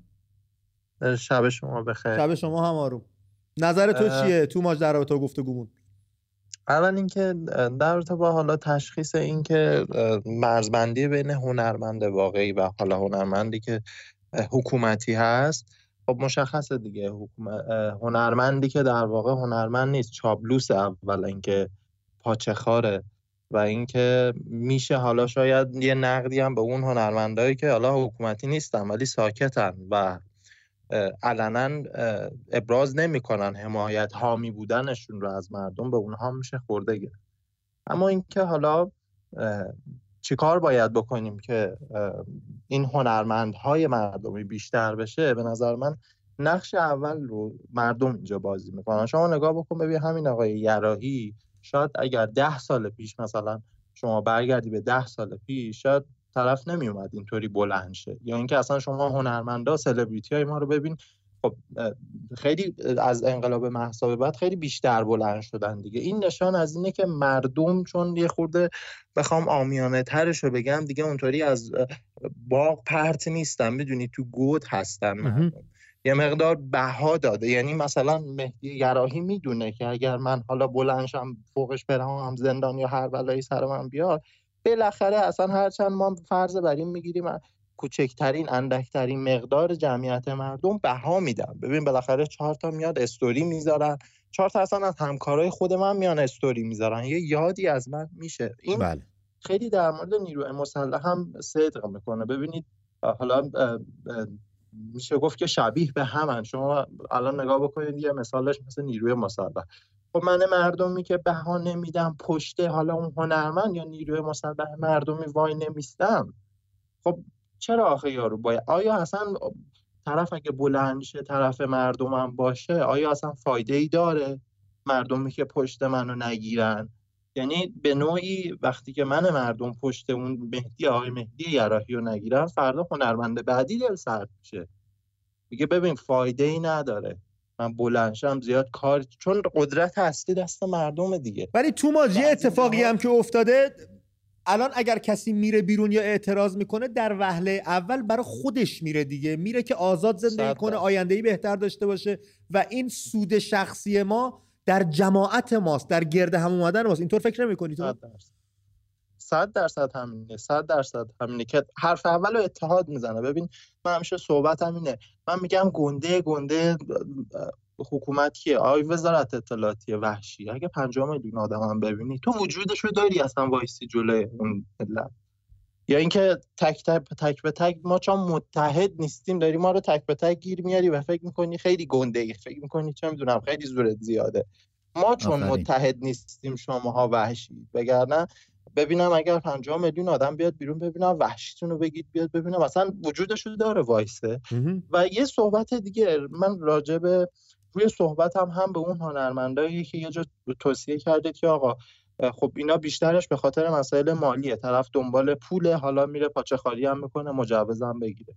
شب شما بخیر. شب شما هم آروم نظر تو چیه؟ توماج در رابطه گفتگومون. اول اینکه در رابطه با حالا تشخیص اینکه مرزبندی بین هنرمند واقعی و حالا هنرمندی که حکومتی هست خب مشخصه دیگه هنرمندی که در واقع هنرمند نیست چابلوس اول اینکه پاچخاره و اینکه میشه حالا شاید یه نقدی هم به اون هنرمندایی که حالا حکومتی نیستن ولی ساکتن و علنا ابراز نمی‌کنن حمایت حامی بودنشون رو از مردم به اونها میشه خورده گرفت. اما اینکه حالا چیکار باید بکنیم که این هنرمندهای مردمی بیشتر بشه؟ به نظر من نقش اول رو مردم اینجا بازی می‌کنن. شما نگاه بکن ببین همین آقای یراهی شاید اگر ده سال پیش مثلا شما برگردی به ده سال پیش شاید طرف نمی اومد اینطوری بلند شه. یا اینکه اصلا شما هنرمندا سلبریتی های ما رو ببین خب خیلی از انقلاب محسا بعد خیلی بیشتر بلند شدن دیگه. این نشان از اینه که مردم چون یه خورده بخوام آمیانه ترش رو بگم دیگه اونطوری از باغ پرت نیستن. می‌دونی تو گود هستن مردم. یه مقدار بها داده. یعنی مثلا مهدی گراهی می‌دونه که اگر من حالا بلنشم فوقش برم هم زندان یا هر بلایی سر من بیاد بالاخره اصلا هرچند ما فرض بر این می‌گیریم کوچکترین اندکترین مقدار جمعیت مردم بها میدن. ببین بالاخره چهار تا میاد استوری می‌ذارن. چهار تا اصلا از همکارای خود من میان استوری می‌ذارن. یه یادی از من میشه. این بله. خیلی در مورد نیروی مسلح هم صدق می‌کنه. ببینید حالا میشه گفت که شبیه به همن. شما الان نگاه بکنید یه مثالش مثل نیروی مسلح. خب من مردمی که بها نمیدم پشته حالا اون هنرمند یا نیروی مسلح مردمی وای نمیستم خب چرا آخه یارو باید آیا اصلا طرف اگه بلند شه طرف مردمم باشه آیا اصلا فایده ای داره مردمی که پشت منو نگیرن؟ یعنی به نوعی وقتی که من مردم پشت اون مهدی آقای مهدی یراحی رو نگیرن فردا هنرمند بعدی دل سرد میشه. میگه ببین فایده ای نداره. من بلنشم زیاد کار چون قدرت اصلی دست مردم دیگه. ولی تو ماجی اتفاقی هم که افتاده الان اگر کسی میره بیرون یا اعتراض می‌کنه در وهله اول برای خودش میره دیگه. میره که آزاد زندگی کنه آینده ای بهتر داشته باشه و این سود شخصی ما در جماعت ماست در گرد هم اومدن ماست. اینطور فکر نمی‌کنی تو؟ صد درصد. همینه صد درصد همینه که حرف اول اتحاد می‌زنه. ببین من همیشه صحبت همینه. من میگم گنده گنده حکومت کیه؟ آی وزارت اطلاعاتی وحشی. اگه پنجاه میلیون آدم هم ببینی تو وجودش رو داری اصلا وایسی جلوی اون ملت. یا اینکه تک تک تک به تک ما چون متحد نیستیم داری ما رو تک به تک گیر میاری و فکر می‌کنی خیلی گنده ای فکر می‌کنی چه می‌دونم خیلی زورت زیاده. ما چون متحد نیستیم شماها وحشی. وگرنه ببینم اگر 50 میلیون آدم بیاد بیرون ببینم وحشیتون رو بگید بیاد ببینم. اصلا وجودش رو داره وایسه. و یه صحبت دیگه من راجع به روی صحبت هم هم به اون هنرمندایی که یه جا توصیه کرده که آقا خب اینا بیشترش به خاطر مسائل مالیه. طرف دنبال پوله حالا میره پاچه خالی هم می‌کنه مجوزم بگیره.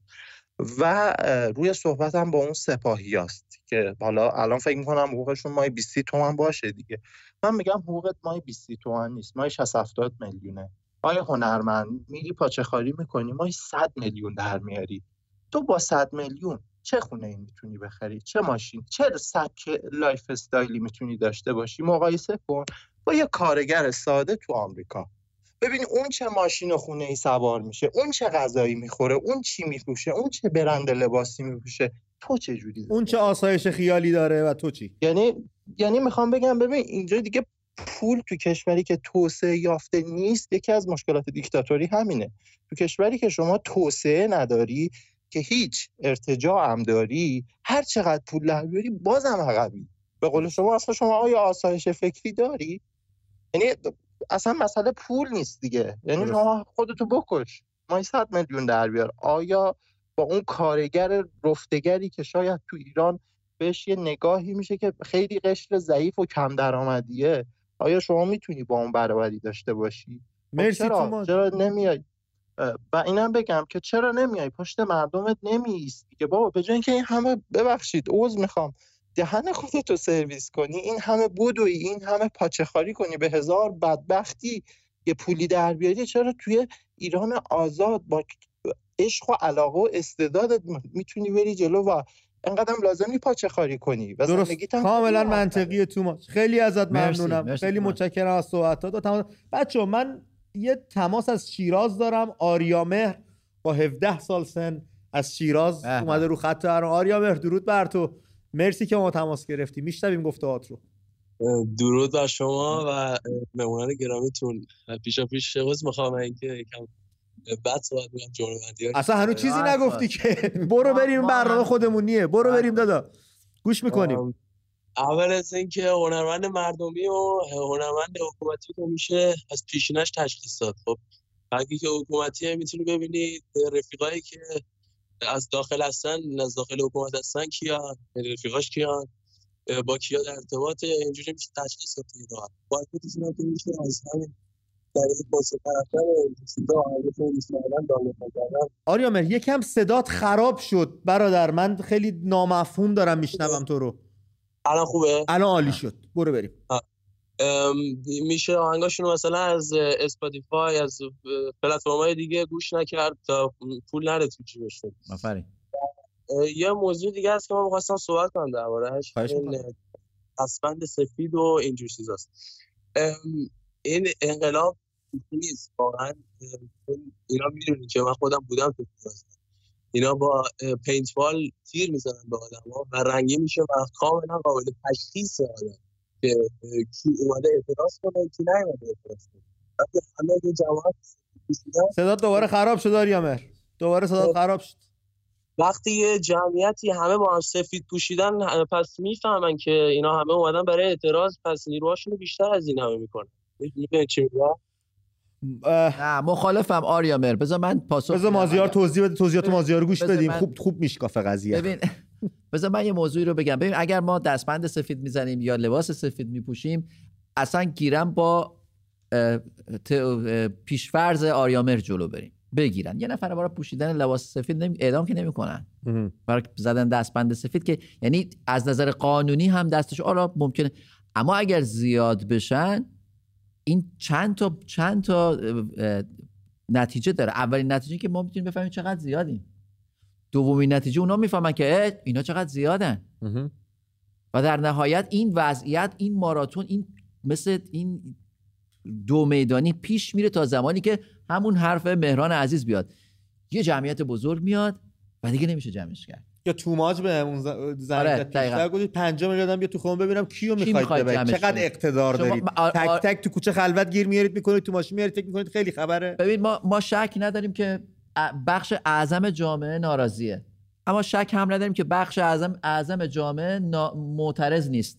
و روی صحبت هم با اون سپاهی هست که حالا الان فکر می‌کنم حقوقشون مای 20 تومن باشه دیگه. من میگم حقوقت ماهی 20 تومن نیست ماهی 60 70 میلیونه. آیا هنرمند میری پاچه خواری می‌کنی ماهی 100 میلیون در میاری. تو با 100 میلیون چه خونه ای می‌تونی بخری؟ چه ماشین؟ چه سبک lifestyle ی می‌تونی داشته باشی؟ مقایسه کن با یه کارگر ساده تو آمریکا. ببین اون چه ماشین و خونه ای سوار میشه اون چه غذایی می‌خوره اون چی میپوشه اون چه برند لباسی میپوشه تو چه جوری اون چه آسایش خیالی داره و تو چی؟ یعنی یعنی می‌خوام بگم ببین اینجا دیگه پول تو کشوری که توسعه یافته نیست یکی از مشکلات دیکتاتوری همینه. تو کشوری که شما توسعه نداری که هیچ ارتجاع هم داری هر چقدر پول در بیاری بازم عقبی. به قول شما اصلا شما آیا آسایش فکری داری؟ یعنی اصلا مسئله پول نیست دیگه. یعنی شما خودتو بکش. ما 100 میلیون در بیار. آیا با اون کارگر رفتگری که شاید تو ایران بهش یه نگاهی میشه که خیلی قشر ضعیف و کم درآمدیه؟ آیا شما می‌تونی با اون برابری داشته باشی؟ خب مرسی چرا؟ چرا نمیای؟ و اینم بگم که چرا نمیای؟ پشت مردمت نمیایستی که بابا به جای اینکه این همه ببخشید عوض می‌خوام. دهن خودتو سرویس کنی این همه بدوی این همه پاچه خاری کنی به هزار بدبختی. یه پولی در بیاری چرا توی ایران آزاد با عشق و علاقه و استعدادت می‌تونی بری جلو و انقدر لازمی پاچه خاری کنی و درست. کاملا منطقیه تو خیلی ازت ممنونم. خیلی متشکرم از صحبتات. بچه من یه تماس از شیراز دارم. آریامهر با 17 سال سن از شیراز اومده رو خط آریامهر درود بر تو. مرسی که ما تماس گرفتی میشنویم گفته رو. درود بر شما و مهمونان گرامیتون. پیشا پیش شغز می‌خوام اینکه یکم بعد صحبت میگم جمله اصلا هنوز چیزی نگفتی که. برو بریم برنامه خودمونیه برو بریم دادا. گوش می‌کنیم. اول از اینکه هنرمند مردمی و هنرمند حکومتی که میشه از پیشینش تشخیص داد. خب اگه که حکومتی می‌تونی ببینی رفیقایی که از داخل هستن از داخل حکومت هستن کیا رفیقاش کیان؟ با کیا در ارتباط؟ اینجوری میشه تشخیص داد باید بتونم که میشه از همین آریامر یکم صدات خراب شد. برادر من خیلی نامفهوم دارم میشنوم تو رو. الان خوبه؟ الان عالی شد. برو بریم. میشه آهنگاشونو مثلا از اسپاتیفای از پلتفرم های دیگه گوش نکرد تا پول نره تو جیبشون یه موضوع دیگه هست که من می‌خواستم صحبت کنم دربارهش این اسفند سفید و اینجور چیزاست. این انقلاب نیست. واقعا اینا می‌دونی که من خودم بودم تو اینا با پینت بال تیر می‌زنن به آدم ها و رنگی میشه و کاملا قابل تشخیص آدم که کی اومده اعتراض کنه کی نیومده اعتراض کنه. وقتی همه جماعت صدا دوباره خراب شد آریامر دوباره صدا خراب شد. وقتی یه جمعیتی همه با هم سفید پوشیدن پس می‌فهمن که اینا همه اومدن برای اعتراض پس نیروهاشون بیشتر از این همه می‌کنن. می‌دونی چی میگم؟ نه مخالفم آریامر بذار من پاسخ بذار مازیار توضیح بده توضیحات مازیار رو گوش بدیم. خوب خوب میشکافه قضیه. ببین بذار من یه موضوعی رو بگم. ببین اگر ما دستبند سفید می‌زنیم یا لباس سفید میپوشیم اصلا گیرم با پیشفرز آریامر جلو بریم. بگیرن. یه نفر برای پوشیدن لباس سفید نمی... اعدام که نمی‌کنن. برای زدن دستبند سفید که یعنی از نظر قانونی هم دستش آرا ممکنه. اما اگر زیاد بشن این چند تا چند تا نتیجه داره. اولین نتیجه که ما می‌تونیم بفهمیم چقدر زیادیم. دومین نتیجه اونا می‌فهمن که اینا چقدر زیادن. و در نهایت این وضعیت این ماراتون این مثل این دو میدانی پیش میره تا زمانی که همون حرف مهران عزیز بیاد. یه جمعیت بزرگ میاد و دیگه نمیشه جمعش کرد. یا توماج به اون زنگ آره گفتید 5 میلیون بیا تو خونه ببینم کیو می‌خواید ببرید. چقدر اقتدار دارید. تک تک تو کوچه خلوت گیر میارید می‌کنید تو ماشین میارید فکر می‌کنید خیلی خبره. ببین ما ما شک نداریم که بخش اعظم جامعه ناراضیه. اما شک هم نداریم که بخش اعظم اعظم جامعه معترض نیست.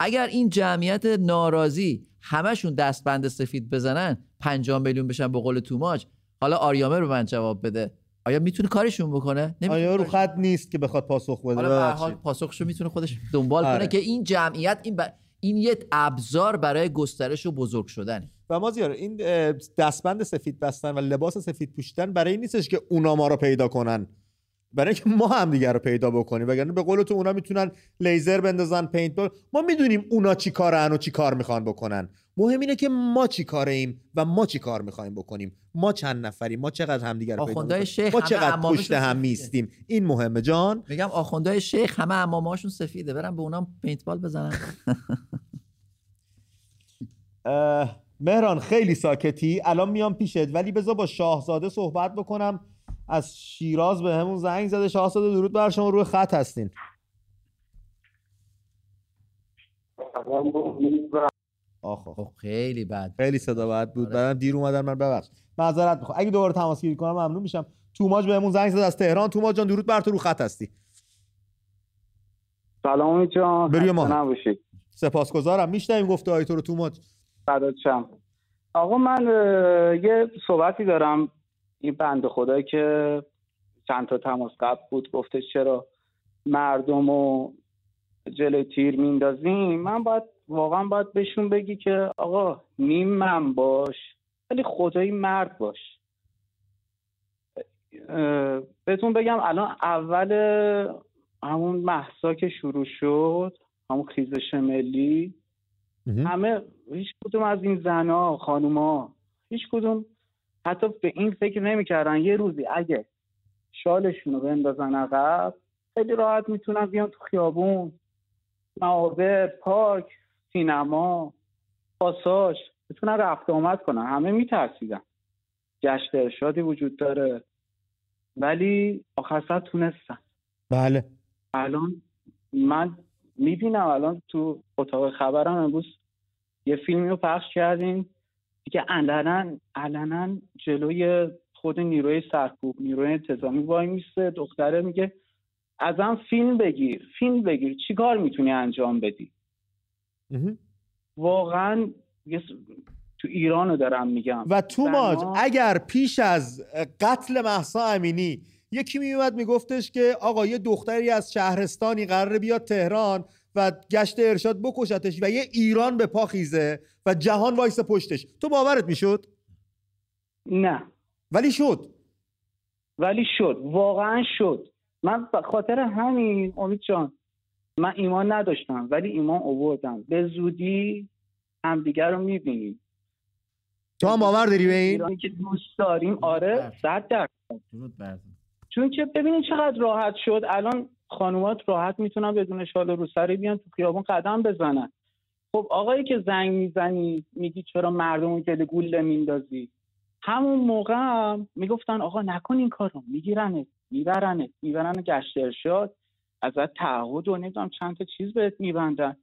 اگر این جمعیت ناراضی همشون دستبند سفید بزنن 5 میلیون بشن به قول توماج حالا آریامه رو من جواب بده. آیا می‌تونه کارشون بکنه؟ آیا رو خط نیست که بخواد پاسخ بده؟ حالا پاسخشو می‌تونه خودش دنبال کنه آره. که این جمعیت این ب... این یه ابزار برای گسترش و بزرگ شدنه. و ما زیاره این دستبند سفید بستن و لباس سفید پوشیدن برای این نیستش که اونا ما رو پیدا کنن. برای اینکه ما هم دیگر رو پیدا بکنیم. وگرنه به قول تو اونا می‌تونن لیزر بندازن paintball ما می‌دونیم اونا چی کارن و چی کار می‌خوان بکنن. مهم اینه که ما چی کاره ایم و ما چی کار می‌خوایم بکنیم؟ ما چند نفریم؟ ما چقدر همدیگه رو پیدا شیخ ما چقدر پشت هم هستیم این مهمه جان. میگم آخوندهای شیخ همه عمامه‌هاشون سفیده. برن به اونام paintball بزنن مهران خیلی ساکتی. الان میام پیشت. ولی بذار با شاهزاده صحبت بکنم. از شیراز به همون زنگ زده. شاهزاده درود بر شما. روی خط هستین. آخ خیلی بد خیلی صدا بد بود. آره. بعدم دیر اومدن من ببخش. معذرت می‌خوام. اگه دوباره تماس گیری کنم ممنون میشم. توماج بهمون زنگ زد از تهران. توماج جان درود بر تو رو خط هستی. سلام جان. بری ما سپاسگزارم. میشنویم گفته های تو رو توماج فدات آقا من یه صحبتی دارم. این بند خدایی که چند تا تماس قبل بود گفتش چرا مردم و جلوی تیر میندازیم من باید واقعا باید بهشون بگی که آقا نیم من باش ولی خدایی مرد باش. بهتون بگم الان اول همون محسا که شروع شد همون خیزش ملی همه هیچ کدوم از این زنها خانوما هیچ کدوم حتی به این فکر نمی‌کردن. یه روزی اگه شالشون رو بندازن عقب خیلی راحت می‌تونن بیان تو خیابون معابر پارک. سینما پاساژ بتونن رفت آمد کنن. همه میترسیدن. گشت ارشادی وجود داره. ولی آخر تونستن. بله. الان من می‌بینم الان تو اتاق خبرم امروز یه فیلمی رو پخش کردیم که علنا علنا جلوی خود نیروی سرکوب نیروی انتظامی وای میسته دختره میگه ازم فیلم بگیر فیلم بگیر. چیکار می‌تونی انجام بدی؟ واقعا تو ایران رو دارم میگم. و تو ماج اگر پیش از قتل محسا امینی یکی میومد میگفتش که آقا یه دختری از شهرستانی قراره بیاد تهران و گشت ارشاد بکشتش و یه ایران به پا خیزه و جهان وایس پشتش. تو باورت می‌شد؟ نه. ولی شد. ولی شد. واقعا شد. من خاطر همین امید جان من ایمان نداشتم ولی ایمان اووردم به زودی همدیگر رو می‌بینیم. تو هم باور داری به این؟ ایرانی که دوست داریم آره صد درصد. چون که ببینید چقدر راحت شد. الان خانومات راحت می‌تونن بدون شال رو سری بیان تو خیابون قدم بزنن. خب آقایی که زنگ می‌زنی میگی چرا مردم گل گوله میندازی همون موقع هم می‌گفتن آقا نکن این کارو. میگیرنت میبرنت. می‌برن گشت ارشاد. ازت تعهد و نمی‌دونم چند تا چیز بهت میبندن.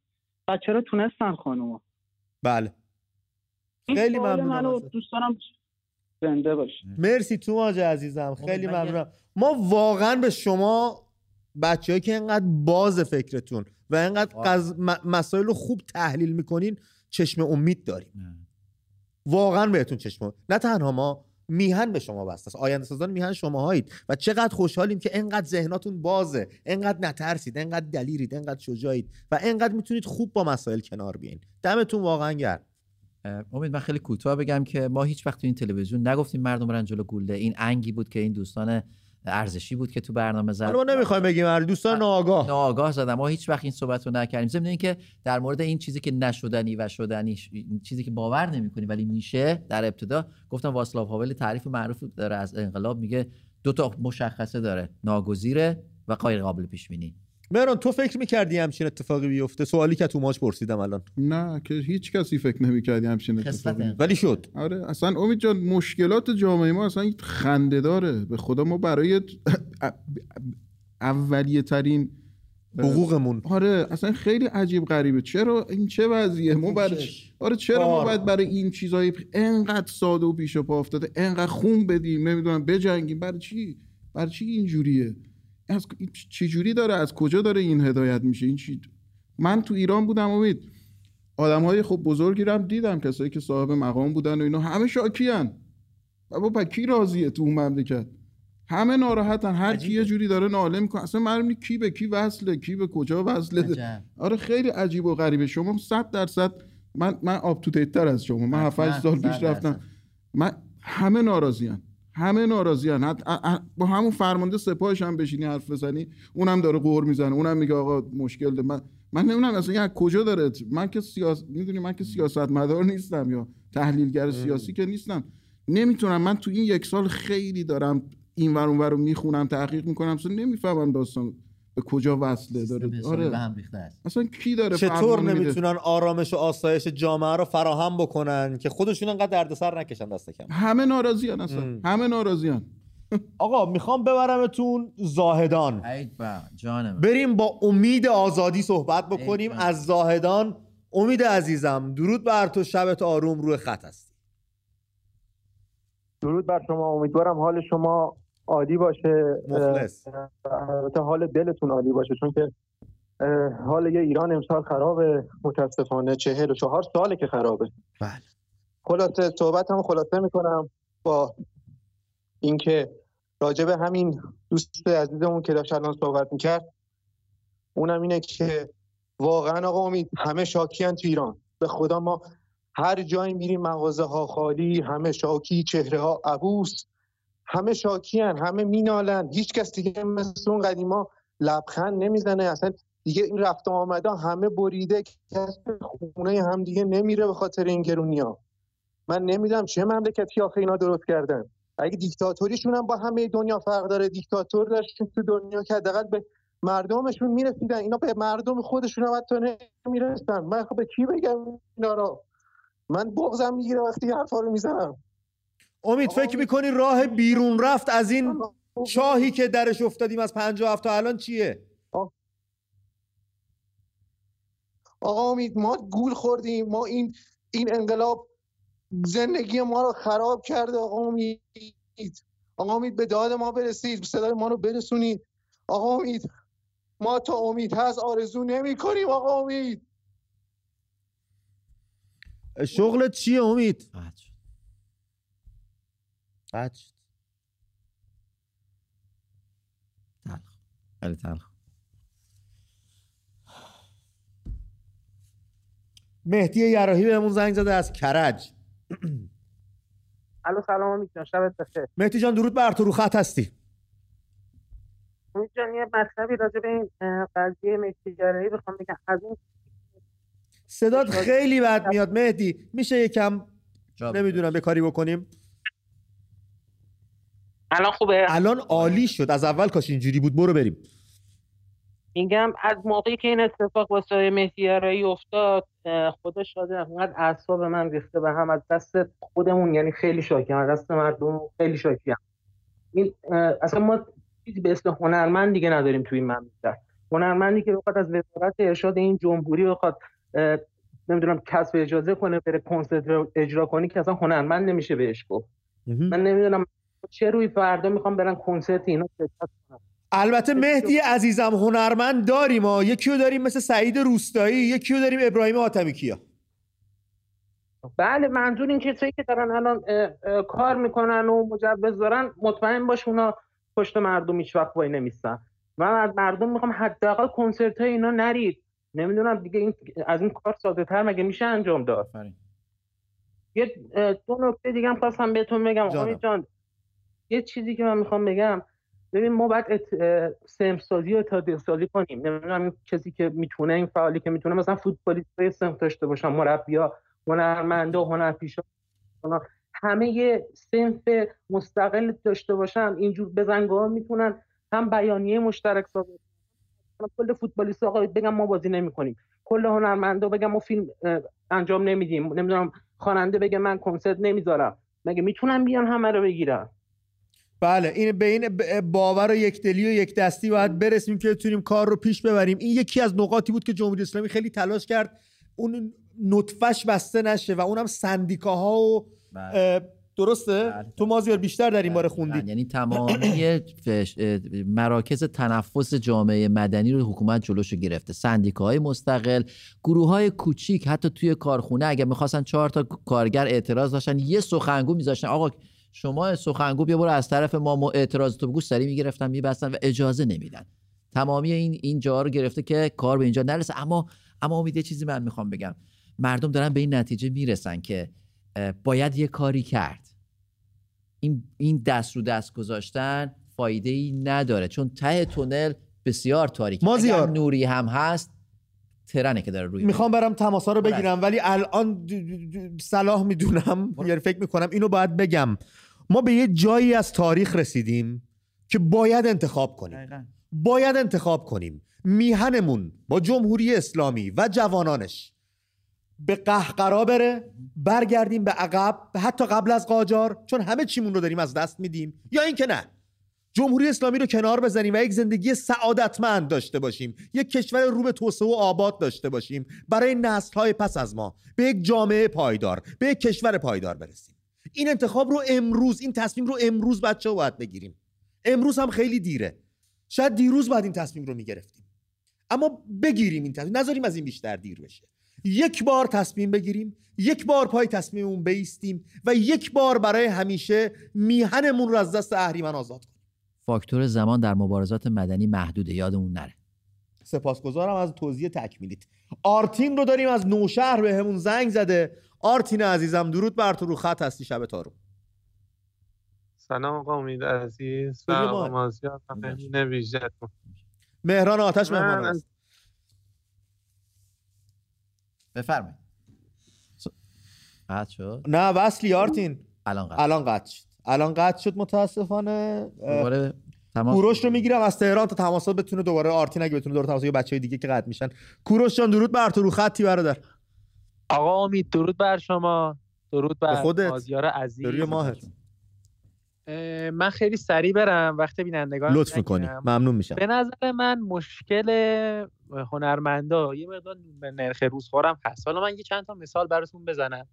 و چرا تونستن خانوما بله. خیلی ممنونم منو دوست دارم زنده باشه مرسی. توماج عزیزم. خیلی ممنونم. ما واقعا به شما بچههایی که انقدر باز فکرتون و انقدر قز... مسائل رو خوب تحلیل می‌کنین چشم امید داریم. واقعا بهتون چشم نه تنها ما میهن به شما بسته است. آینده سازان میهن شما هایید و چقدر خوشحالیم که انقدر ذهناتون بازه انقدر نترسید انقدر دلیرید انقدر شجاعید و انقدر می‌تونید خوب با مسائل کنار بیاین. دمتون واقعا گرم. امید من خیلی کوتاه بگم که ما هیچ وقت تو این تلویزیون نگفتیم مردم برن جلو این انگی بود که این دوستان ارزشی بود که تو برنامه زد. ما نمی‌خوایم بگیم دوستان ناآگاه. ناآگاه زدم ما هیچ وقت این صحبت رو نکردیم. ضمن اینکه در مورد این چیزی که نشدنی و شدنی چیزی که باور نمی‌کنی ولی میشه در ابتدا گفتم واسلاو هاول تعریف معروف داره از انقلاب میگه دو تا مشخصه داره ناگزیره و غیر قابل پیش بینی مهران تو فکر می‌کردی همچین اتفاقی بیفته؟ سوالی که تو ماش پرسیدم الان. نه که هیچ کسی فکر نمی‌کردی همچین اتفاقی ولی شد. آره اصلا امید جان مشکلات جامعه ما اصلا خنده داره. به خدا ما برای اولیه ترین حقوقمون. آره اصلا خیلی عجیب غریبه. چرا این چه وضعیه؟ ما برای آره چرا ما باید برای این چیزای انقدر ساده و پیش پا افتاده انقدر خون بدیم؟ نمی‌دونم بجنگیم. برای چی؟ برای چی اینجوریه؟ از چجوری داره؟ از کجا داره این هدایت میشه؟ این چی من تو ایران بودم امید. آدم های خب بزرگی رو دیدم کسایی که صاحب مقام بودن و اینا. همه شاکی هن. با کی راضیه تو اون مملکت؟ همه ناراحتن. هر کی یه جوری داره ناله می‌کنه. اصلا معلوم کی به کی وصله کی به کجا وصله. آره خیلی عجیب و غریبه. شما 100 درصد من من آپ تو تر از شما. من 7 سال پیش رفتم. من همه ناراضیان همه ناراضیان. با همون فرمانده سپاهش هم بشینی حرف بزنی اونم داره قور می‌زنه اونم میگه آقا مشکل ده. من من نمی‌دونم اصلا یعنی کجا داره؟ من که سیاست می‌دونی من که سیاست مدار نیستم یا تحلیلگر سیاسی که نیستم. نمی‌تونم. من تو این یک سال خیلی دارم این ور اون رو می‌خونم تحقیق می‌کنم اصلا نمی‌فهمم داستان به کجا وصله داره؟ آره. اصلا کی داره چطور نمی‌تونن آرامش و آسایش جامعه رو فراهم بکنن که خودشون انقدر دردسر نکشن دست کم؟ همه ناراضیان اصلا. همه ناراضیان. آقا می‌خوام ببرمتون زاهدان. جانم. بریم با امید آزادی صحبت بکنیم. از زاهدان امید عزیزم درود بر تو شبت آروم روی خط هستی. درود بر شما امیدوارم حال شما عالی باشه مخلص حال دلتون عالی باشه چون که حال یه ایران امسال خرابه متاسفانه چهل و چهار ساله که خرابه. بله. خلاصه صحبت هم خلاصه می‌کنم با اینکه راجب همین دوست عزیزمون که داشت الان صحبت می‌کرد. اونم اینه که واقعا آقا امید همه شاکیان تو ایران. به خدا ما هر جایی میریم مغازه ها خالی همه شاکی چهره ها عبوس. همه شاکیان همه مینالن هیچ کس دیگه مثل اون قدیما لبخند نمی‌زنه. اصلا دیگه این رفت آمده همه بریده کس خونه هم دیگه نمیره به خاطر این گرونیا من نمی‌دونم چه مملکتی آخه اینا درست کردن. اگه دیکتاتوریشون هم با همه دنیا فرق داره دیکتاتور داشتن تو دنیا که حداقل به مردمشون می‌رسیدن. اینا به مردم خودشون هم حتی نمی‌رسن. من خب به کی بگم اینا رو؟ من بغضم می‌گیره وقتی حرفا رو می‌زنم. امید فکر می‌کنی راه بیرون رفت از این چاهی که درش افتادیم از 57 تا الان چیه؟ آقا. امید ما گول خوردیم. ما این این انقلاب زندگی ما رو خراب کرده آقا امید. آقا امید به داد ما برسید. صدای ما رو برسونید. آقا امید ما تا امید هست آرزو نمی کنیم آقا امید. شغلت چیه امید؟ قد شد. تلخ. خیلی تلخ. مهدی یراحی بهمون زنگ زده از کرج. الو سلام جان شبت بخیر. مهدی جان درود بر تو رو خط هستی. امید جان یه مطلبی راجع به این قضیه مهدی یراحی بخوام بگم. از اون صدات خیلی بد میاد مهدی. میشه یکم نمی‌دونم به کاری بکنیم. الان خوبه؟ الان عالی شد. از اول کاش اینجوری بود. برو بریم. میگم از موقعی که این اتفاق واسه مهدی افتاد خدا شاده اونقدر اعصاب من ریخته به هم از دست خودمون یعنی خیلی شاکیم از دست مردم خیلی شاکیم این اصلا ما چیزی به اسم هنرمند دیگه نداریم توی این مملکت. هنرمندی که بخواد از وزارت ارشاد این جمهوری بخواد نمی‌دونم کسب اجازه کنه بره کنسرت اجرا کنی که اصلا هنرمند نمیشه بهش گفت. من نمی‌دونم چه روی فردا می‌خوام برن کنسرت اینا شرکت کنم. البته مهدی عزیزم هنرمند داریم ما یکی رو داریم مثل سعید روستایی یکی رو داریم ابراهیم آتمی کیا بله منظور این کسایی که دارن الان کار می‌کنن و مجوز دارن مطمئن باش اونا پشت مردم هیچ وقت وای نمیستن من از مردم می‌خوام حداقل کنسرت های اینا نرید. نمی‌دونم دیگه این از این کار ساده تر مگه میشه انجام داد؟ یه دو نکته دیگه هم خواستم بهتون بگم. آقای جان یه چیزی که من می‌خوام بگم ببین ما باید سمسازی و سازی کنیم. نمی‌دونم کسی که می‌تونه این فعالی که می‌تونه مثلا فوتبالیست های سمت داشته باشن مربیا هنرمندا هنرپیشا همه یه سنف مستقل داشته باشن اینجور بزنگاه می‌تونن هم بیانیه مشترک سازی کل فوتبالیست آقا بگم ما بازی نمی‌کنیم. کل هنرمندا بگم ما فیلم انجام نمیدیم. نمی‌دونم خواننده بگه من کنسرت نمی‌ذارم. مگه می‌تونن بیان همه رو بگیرن؟ بله این به این باور و یکدلی و یک دستی باید برسیم که بتونیم کار رو پیش ببریم این یکی از نقاطی بود که جمهوری اسلامی خیلی تلاش کرد اون نطفش بسته نشه و اونم سندیکاها و بله. درسته بله. تو مازیار بیشتر در این باره بله. خوندی یعنی تمامی مراکز تنفس جامعه مدنی رو حکومت جلوشو گرفته سندیکاهای مستقل گروه های کوچیک حتی توی کارخونه اگر می‌خواستن چهار تا کارگر اعتراض داشتن یه سخنگو میذاشتن آقا شما سخنگو بیا برو از طرف ما اعتراض تو بگو سری می‌گرفتن میبستن و اجازه نمیدن. تمامی این این جا رو گرفته که کار به اینجا نرسه. اما اما امید چیزی من می‌خوام بگم. مردم دارن به این نتیجه می‌رسن که باید یه کاری کرد. این این دست رو دست گذاشتن فایده ای نداره. چون ته تونل بسیار تاریک. اگر نوری هم هست ترنه که داره روی می‌خوام برم تماسا رو بگیرم ولی الان صلاح می‌دونم. یعنی فکر می‌کنم اینو باید بگم. ما به یه جایی از تاریخ رسیدیم که باید انتخاب کنیم. باید انتخاب کنیم. میهنمون با جمهوری اسلامی و جوانانش به قهقرا بره برگردیم به عقب حتی قبل از قاجار چون همه چیمون رو داریم از دست میدیم. یا اینکه نه جمهوری اسلامی رو کنار بزنیم و یک زندگی سعادتمند داشته باشیم. یک کشور رو به توسعه و آباد داشته باشیم. برای های پس از ما به یک جامعه پایدار به یک کشور پایدار برسیم. این انتخاب رو امروز این تصمیم رو امروز بچه ها باید بگیریم. امروز هم خیلی دیره. شاید دیروز باید این تصمیم رو می‌گرفتیم. اما بگیریم این تصمیم نذاریم از این بیشتر دیر بشه. یک بار تصمیم بگیریم یک بار پای تصمیممون بیستیم و یک بار برای همیشه میهنمون رو از دست اهریمن آزاد کنیم. فاکتور زمان در مبارزات مدنی محدوده یادمون نره. سپاسگزارم از توضیح تکمیلیت. آرتین رو داریم از نوشهر به همون زنگ زده. آرتین عزیزم درود بر تو رو خط هستی شب تارو سلام آقا امید عزیز. و آقا مهران آتش مهمان است بفرمایید. قطع شد؟ نه وصلی آرتین. الان قطع الان قطع شد. الان قطع شد متاسفانه دوباره تماس کوروش رو می‌گیرم از تهران تا تماسات بتونه دوباره آرتین اگه بتونه دوباره تماس بچه دیگه که قطع میشن. کوروش جان درود بر تو رو خطی برادر. آقا امید درود بر شما. درود بر خودت. آزیار عزیز. درود ماهت. من خیلی سریع برم. وقت بینندگان لطف می‌کنی. ممنون میشم. به نظر من مشکل هنرمندا یه مقدار نرخ روزخورم هست. حالا من یه چند تا مثال براتون بزنم.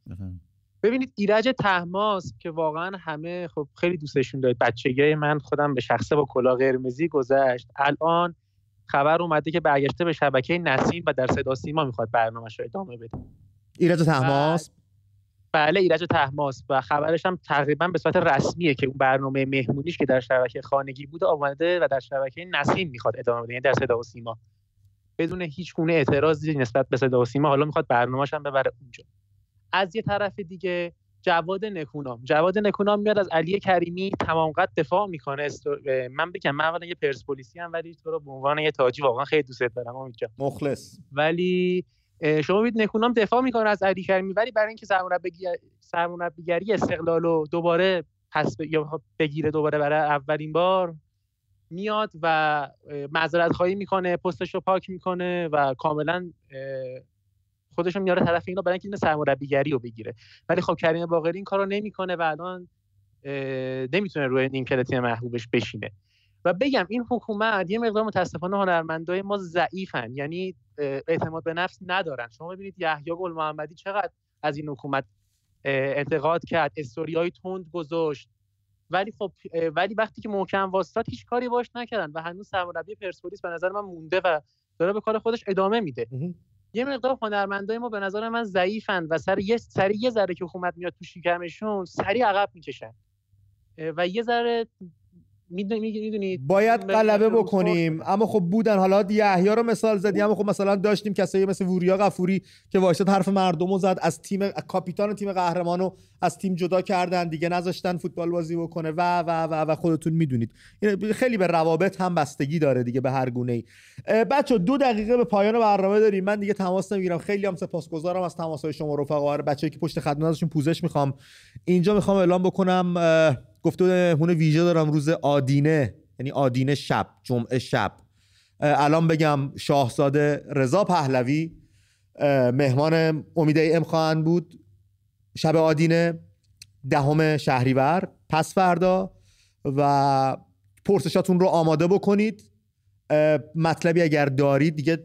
ببینید ایرج تحماس که واقعا همه خب خیلی دوستشون دارید. بچگی من خودم به شخصه با کلا قرمزی گذشت. الان خبر اومده که برگشته به شبکه نسیم و در صدا سیما می‌خواد برنامه‌اش رو ادامه بده. ایرج تحماس. بله ایرج تحماس. و خبرش هم تقریبا به صورت رسمیه که اون برنامه مهمونیش که در شبکه خانگی بوده آمده و در شبکه نسیم می‌خواد ادامه بده یعنی در صدا و سیما. بدون هیچ گونه اعتراضی نسبت به صدا و سیما حالا می‌خواد برنامه‌اش هم ببره اونجا. از یه طرف دیگه جواد نکونام. جواد نکونام میاد از علی کریمی تمام قد دفاع می‌کنه. من بگم من اولا یه پرسپولیسی هم ولی تو رو به عنوان یه تاجی واقعا خیلی دوست دارم اونجا مخلص. ولی شما ببینید نکونام دفاع می‌کنه از علی کریمی ولی برای اینکه سرمربیگری استقلال رو دوباره پس بگیره دوباره برای اولین بار میاد و معذرت خواهی می‌کنه پستش رو پاک می‌کنه و کاملا خودش رو میاره طرف اینا برای اینکه سرمربیگری رو بگیره. ولی خب کریم باقری این کارو نمی‌کنه و الان نمی‌تونه روی نیمکت تیم محبوبش بشینه. و بگم این حکومت یه مقدار متاسفانه هنرمندای ما ضعیفن. یعنی اعتماد به نفس ندارن. شما ببینید یحیی گل محمدی چقدر از این حکومت انتقاد کرد استوریای تند گذاشت. ولی خب ولی وقتی که محکم واسطات هیچ کاری باش نکردن و هنوز سرمربی پرسپولیس به نظر من مونده و داره به کار خودش ادامه میده. یه مقدار هنرمندای ما به نظر من ضعیفن و سر یه سری یه ذره که حکومت میاد تو شکمشون سری عقب می‌کشن. و یه ذره می‌دونید باید غلبه بکنیم. اما خب بودن. حالا یحیی رو مثال زدی اما خب مثلا داشتیم کسایی مثل وریا غفوری که وایساد حرف مردم زد. از تیم کاپیتان تیم قهرمانو از تیم جدا کردن دیگه نذاشتن فوتبال بازی بکنه. و و و و خودتون می‌دونید. خیلی به روابط هم بستگی داره دیگه به هر گونه ای بچه دو دقیقه به پایان برنامه داریم. من دیگه تماس نمی‌گیرم. خیلی هم سپاسگزارم از تماسهای شما رفقا. بچه‌ای که پشت خط پوزش می‌خوام. اینجا می‌خوام اعلام بکنم. گفته هونه ویژه دارم روز آدینه یعنی آدینه شب جمعه شب. الان بگم شاهزاده رضا پهلوی مهمان امیده ام خواهند بود. شب آدینه دهم شهریور. پس فردا و پرسشاتون رو آماده بکنید. مطلبی اگر دارید دیگه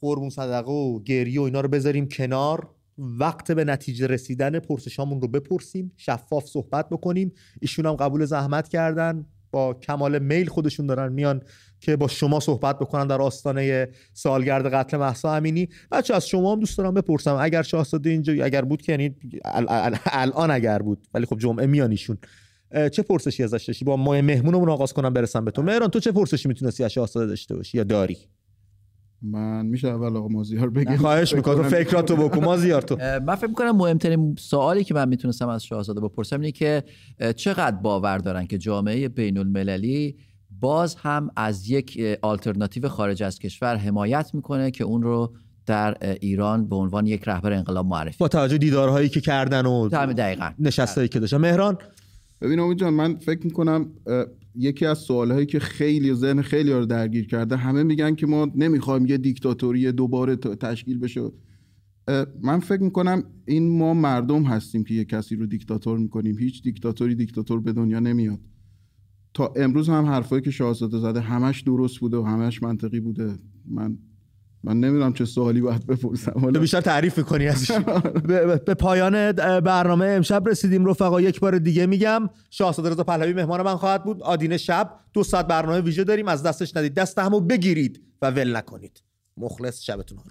قربون صدقه و گریه و اینا رو بذاریم کنار. وقت به نتیجه رسیدن پرسشامون رو بپرسیم شفاف صحبت بکنیم. ایشون هم قبول زحمت کردن. با کمال میل خودشون دارن میان که با شما صحبت بکنن در آستانه سالگرد قتل محسا امینی. بچه از شما هم دوست دارم بپرسم. اگر شاهزاده اینجا اگر بود که یعنی الان اگر بود ولی خب جمعه میان ایشون. چه پرسشی ازش داشتی؟ با ماه مهمونمون آغاز کنم برسم به تو. مهران تو چه پرسشی می‌تونستی از شاهزاده داشته باشی یا داری؟ من میشه اول آقا مازیار بگم خواهش می‌کنم. فکراتو بکن. مازیار تو. من فکر می‌کنم مهمترین سوالی که من می‌تونستم از شاهزاده بپرسم اینه که چقدر باور دارن که جامعه بین المللی باز هم از یک آلترناتیو خارج از کشور حمایت می‌کنه که اون رو در ایران به عنوان یک رهبر انقلاب معرفی با توجه دیدارهایی که کردن و دقیقا. نشستایی که داشتن. مهران؟ ببین امید جان من فکر می‌کنم یکی از سوالهایی که خیلی ذهن خیلی رو درگیر کرده همه میگن که ما نمی‌خوایم یه دیکتاتوری دوباره تشکیل بشه. من فکر می‌کنم این ما مردم هستیم که یه کسی رو دیکتاتور می‌کنیم. هیچ دیکتاتوری دیکتاتور به دنیا نمیاد. تا امروز هم حرفایی که شاهزاده زده همش درست بوده و همش منطقی بوده. من من نمی‌دونم چه سوالی باید بپرسم. حالا بیشتر تعریف می‌کنی ازش. به پایان برنامه امشب رسیدیم. رفقا یک بار دیگه میگم شاهزاده رضا پهلوی مهمان من خواهد بود. آدینه شب دو ساعت برنامه ویژه داریم. از دستش ندید دست همو بگیرید و ول نکنید. مخلص شبتون رو